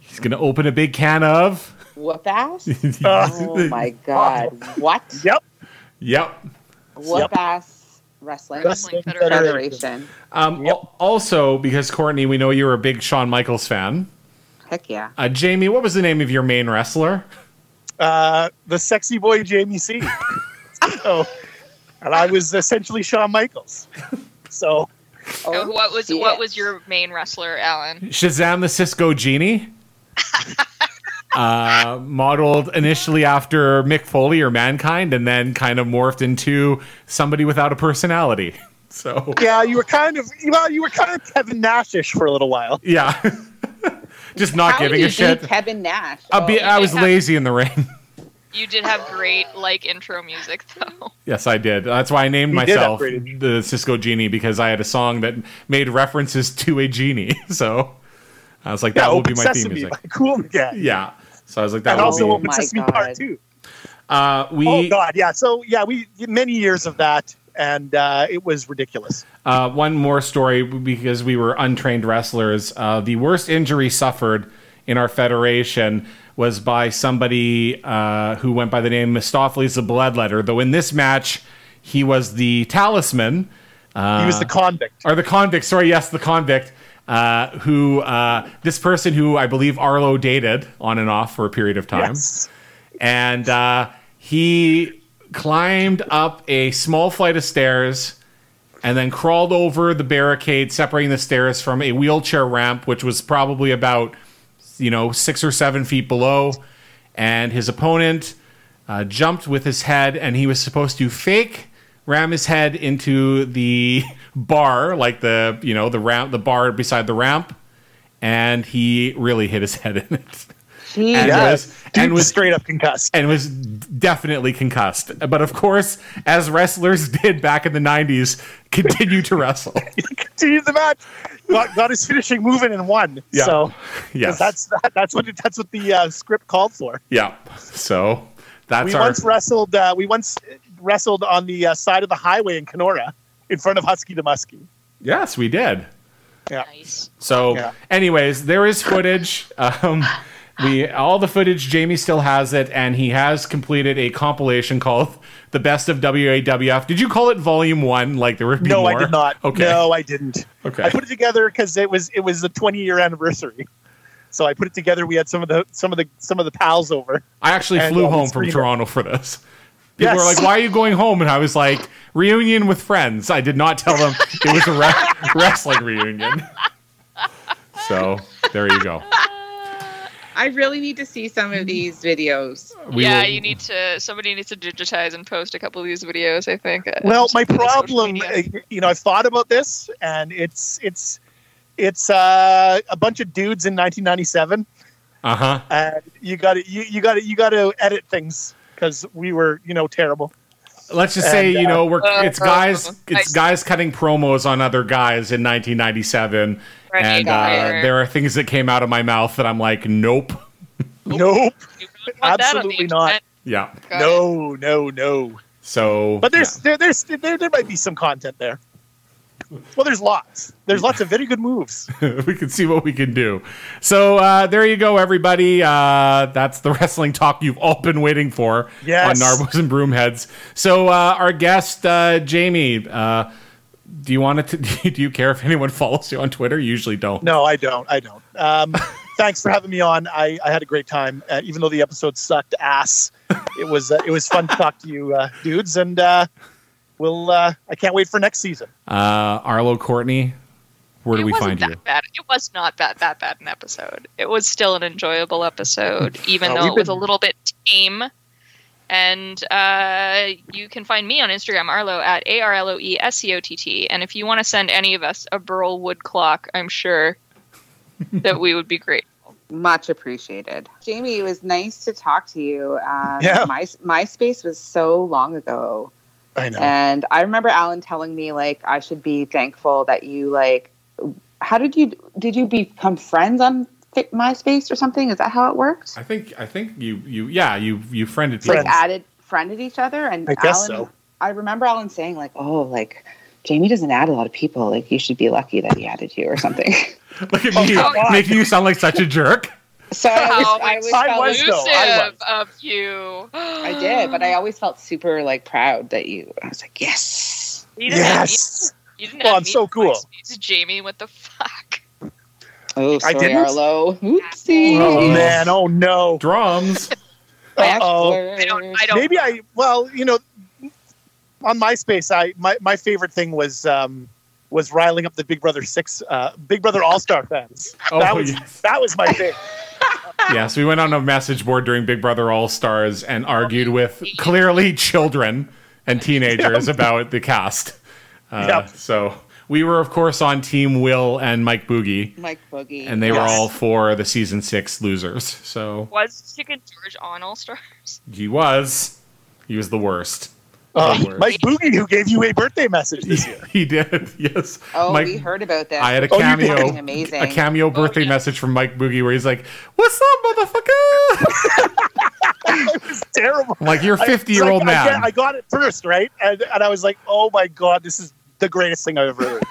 He's gonna open a big can of. Whoop ass? Oh my god. What? Yep. Yep. Whoop ass wrestling Wrestling Federation. federation. Um, Yep. Also, because Courtney, we know you're a big Shawn Michaels fan. Heck yeah. Uh, Jamie, what was the name of your main wrestler? Uh, the sexy boy Jamie C. so, and I was essentially Shawn Michaels. So Oh, what was shit. what was your main wrestler, Alan? Shazam the Cisco Genie. uh, modeled initially after Mick Foley or Mankind, and then kind of morphed into somebody without a personality. So yeah, you were kind of well, you were kind of Kevin Nashish for a little while. yeah, just not How giving you a shit. beat Kevin Nash. I'll be, Oh, I was have- lazy in the rain. You did have great like intro music though. Yes, I did. That's why I named You did myself the Cisco Genie because I had a song that made references to a genie. So I was like, that will be my theme music. by Cool Cat. Yeah. So I was like, that and will also be. Open my Sesame God. Part Two. Uh, we Oh God, yeah. So yeah, we many years of that, and uh, it was ridiculous. Uh, one more story because we were untrained wrestlers. Uh, the worst injury suffered in our federation was by somebody uh, who went by the name Mistopheles the Bloodletter. Though in this match, he was the talisman. Uh, He was the convict. or the convict. Sorry, yes, the convict. Uh, who uh, this person who I believe Arlo dated on and off for a period of time Yes. and uh, he climbed up a small flight of stairs and then crawled over the barricade separating the stairs from a wheelchair ramp which was probably about you know six or seven feet below. And his opponent uh, jumped with his head and he was supposed to fake ram his head into the bar like the you know the ramp the bar beside the ramp. And he really hit his head in it Jeez. and Yeah, was, dude and was was straight up concussed. and was definitely concussed. But of course, as wrestlers did back in the '90s, continued to wrestle. Continued the match. Got, got his finishing move in and won. Yeah. So Yes, that's that, that's what it, that's what the uh, script called for. yeah. So that's we our once wrestled. Uh, we once wrestled on the uh, side of the highway in Kenora in front of Husky the Muskie. yes, we did. Yeah. Nice. So, Yeah. anyways, there is footage. Um, we all the footage. Jamie still has it, and he has completed a compilation called "The Best of WAWF." Did you call it Volume One? Like there would be No, more? I did not. Okay. No, I didn't. Okay. I put it together because it was it was the 20 year anniversary. So I put it together. We had some of the some of the some of the pals over. I actually flew we home from screened it. Toronto for this. People were like, "Why are you going home?" And I was like, "Reunion with friends." I did not tell them it was a re- wrestling reunion. So there you go. I really need to see some of these videos. We yeah, will- you need to. Somebody needs to digitize and post a couple of these videos. I think. uh, Well, my problem, uh, you know, I've thought about this, and it's it's it's uh, a bunch of dudes in 1997, Uh huh. and you got to you, you got to you got to edit things because we were you know terrible. Let's just say And, you uh, know we're it's guys it's nice. guys cutting promos on other guys in 1997, Right, and uh, there are things that came out of my mouth that I'm like, nope. Nope, You don't want that on the absolutely not. Yeah. Got it. no, no, no. So, But there's there, there's there, there might be some content there. Well, there's lots. There's lots of very good moves. we can see what we can do. So uh, there you go, everybody. Uh, that's the wrestling talk you've all been waiting for Yes. on Narbos and Broomheads. So uh, our guest uh, Jamie, uh, do you want to? Do you care if anyone follows you on Twitter? You usually don't. No, I don't. I don't. Um, thanks for having me on. I, I had a great time, uh, even though the episode sucked ass. It was uh, it was fun to talk to you uh, dudes, and uh, we'll. Uh, I can't wait for next season. Uh, Arlo Courtney, where do it we wasn't find that you? Bad. It was not that that bad an episode. It was still an enjoyable episode, even Uh, though we've it was a little bit tame. And uh, you can find me on Instagram, Arlo, at A R L O E S C O T T. And if you want to send any of us a Burl wood clock, I'm sure that we would be great. Much appreciated. Jamie, it was nice to talk to you. Um, Yeah. My, MySpace was so long ago. I know. And I remember Alan telling me, like, I should be thankful that you, like, how did you, did you become friends on Fi- MySpace or something? Is that how it worked? I think I think you you yeah you you friended like added friended each other and I guess Alan, so. I remember Alan saying like, "Oh, like Jamie doesn't add a lot of people. Like you should be lucky that he added you or something." Look at oh me come making you sound like such a jerk. so I How always, I always I was, like, though. I Exclusive of you. I did, but I always felt super like proud that you. I was like, "Yes." You didn't have me- Yes. You didn't Oh, have I'm me so cool. MySpace. Jamie, what the fuck? Oh, I didn't? Arlo. Oopsie. Oh Oh. man! Oh no! Drums. I Uh-oh. don't. I don't. Maybe I. Well, you know, on MySpace, I my, my favorite thing was um was riling up the Big Brother Six, uh, Big Brother All Star fans. Oh, that was yes. that was my thing. Yes, we went on a message board during Big Brother All Stars and argued with clearly children and teenagers about the cast. Uh, Yep. So we were, of course, on Team Will and Mike Boogie, Mike Boogie, and they were Yes. all for the season six losers. So Was Chicken George on All Stars? he was, he was the worst. Uh, The worst. Mike Boogie, who gave you a birthday message this year. He did, yes. Oh, Mike- we heard about that. I had a Oh, you did? cameo, Fucking amazing. a cameo birthday yeah. message from Mike Boogie where he's like, "What's up, motherfucker?" it was terrible. I'm like, "You're 50 year old like, I, man." get- I got it first, right? And, and I was like, oh my God, this is the greatest thing I've ever heard.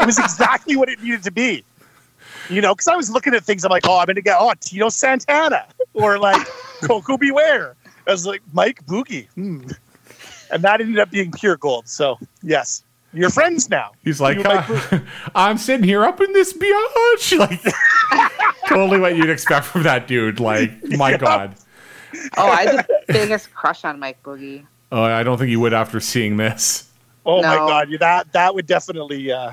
it was exactly what it needed to be. You know, because I was looking at things, I'm like, oh, I'm going to get, oh, Tito Santana or like Koko B. Ware. I was like, Mike Boogie. Hmm. And that ended up being pure gold. So, yes, you're friends now. He's like, You and Mike "Uh, I'm sitting here up in this biatch. Like, totally what you'd expect from that dude. Like, my Yeah. God. oh, I had the biggest crush on Mike Boogie. Oh, I don't think you would after seeing this. Oh my God, that that would definitely uh,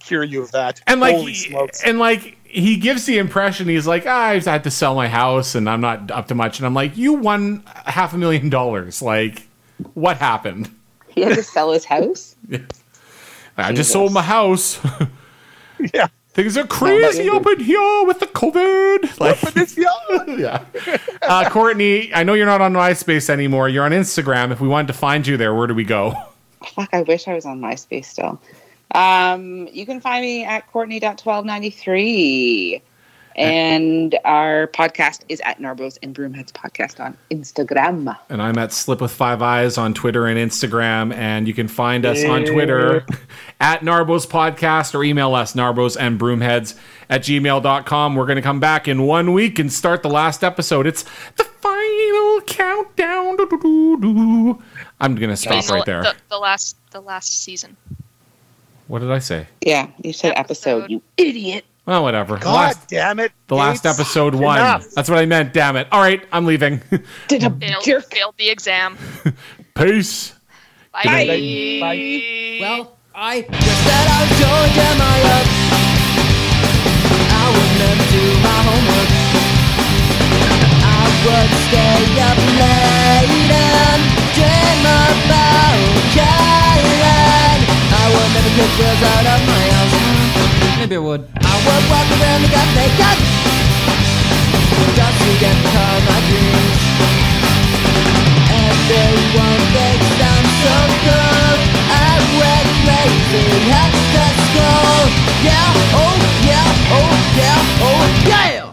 cure you of that. And like, Holy he- smokes. and like, he gives the impression he's like, ah, I've had to sell my house and I'm not up to much. And I'm like, you won half a million dollars. Like, what happened? He had to sell his house. I just sold my house. yeah. Things are crazy up in here with the COVID. Like, But this, yeah. yeah. Uh, Courtney, I know you're not on MySpace anymore. You're on Instagram. If we wanted to find you there, where do we go? Fuck, I wish I was on MySpace still. Um, you can find me at Courtney.1293. And our podcast is at Narbos and Broomheads Podcast on Instagram. And I'm at Slip with Five Eyes on Twitter and Instagram. And you can find us on Twitter at Narbos Podcast or email us Narbos and Broomheads at gmail.com. We're going to come back in one week and start the last episode. It's the final countdown. I'm going to stop the, right there. The, the last, the last season. What did I say? Yeah, you said episode, Episode. you idiot. Well, whatever. God last, damn it. the last episode one. Enough. That's what I meant. Damn it. All right, I'm leaving. Did a Failed, jerk. failed the exam. Peace. Bye. Bye. Bye. Well, I just said I was Georgia Maya. I would never do my homework. I would stay up late and dream about Caroline I would never get girls out of my house. Maybe I would. I would walk around the got naked. Just to get caught in my dreams. Everyone thinks I'm so good. I went crazy at the school Yeah, oh yeah, oh yeah, oh yeah.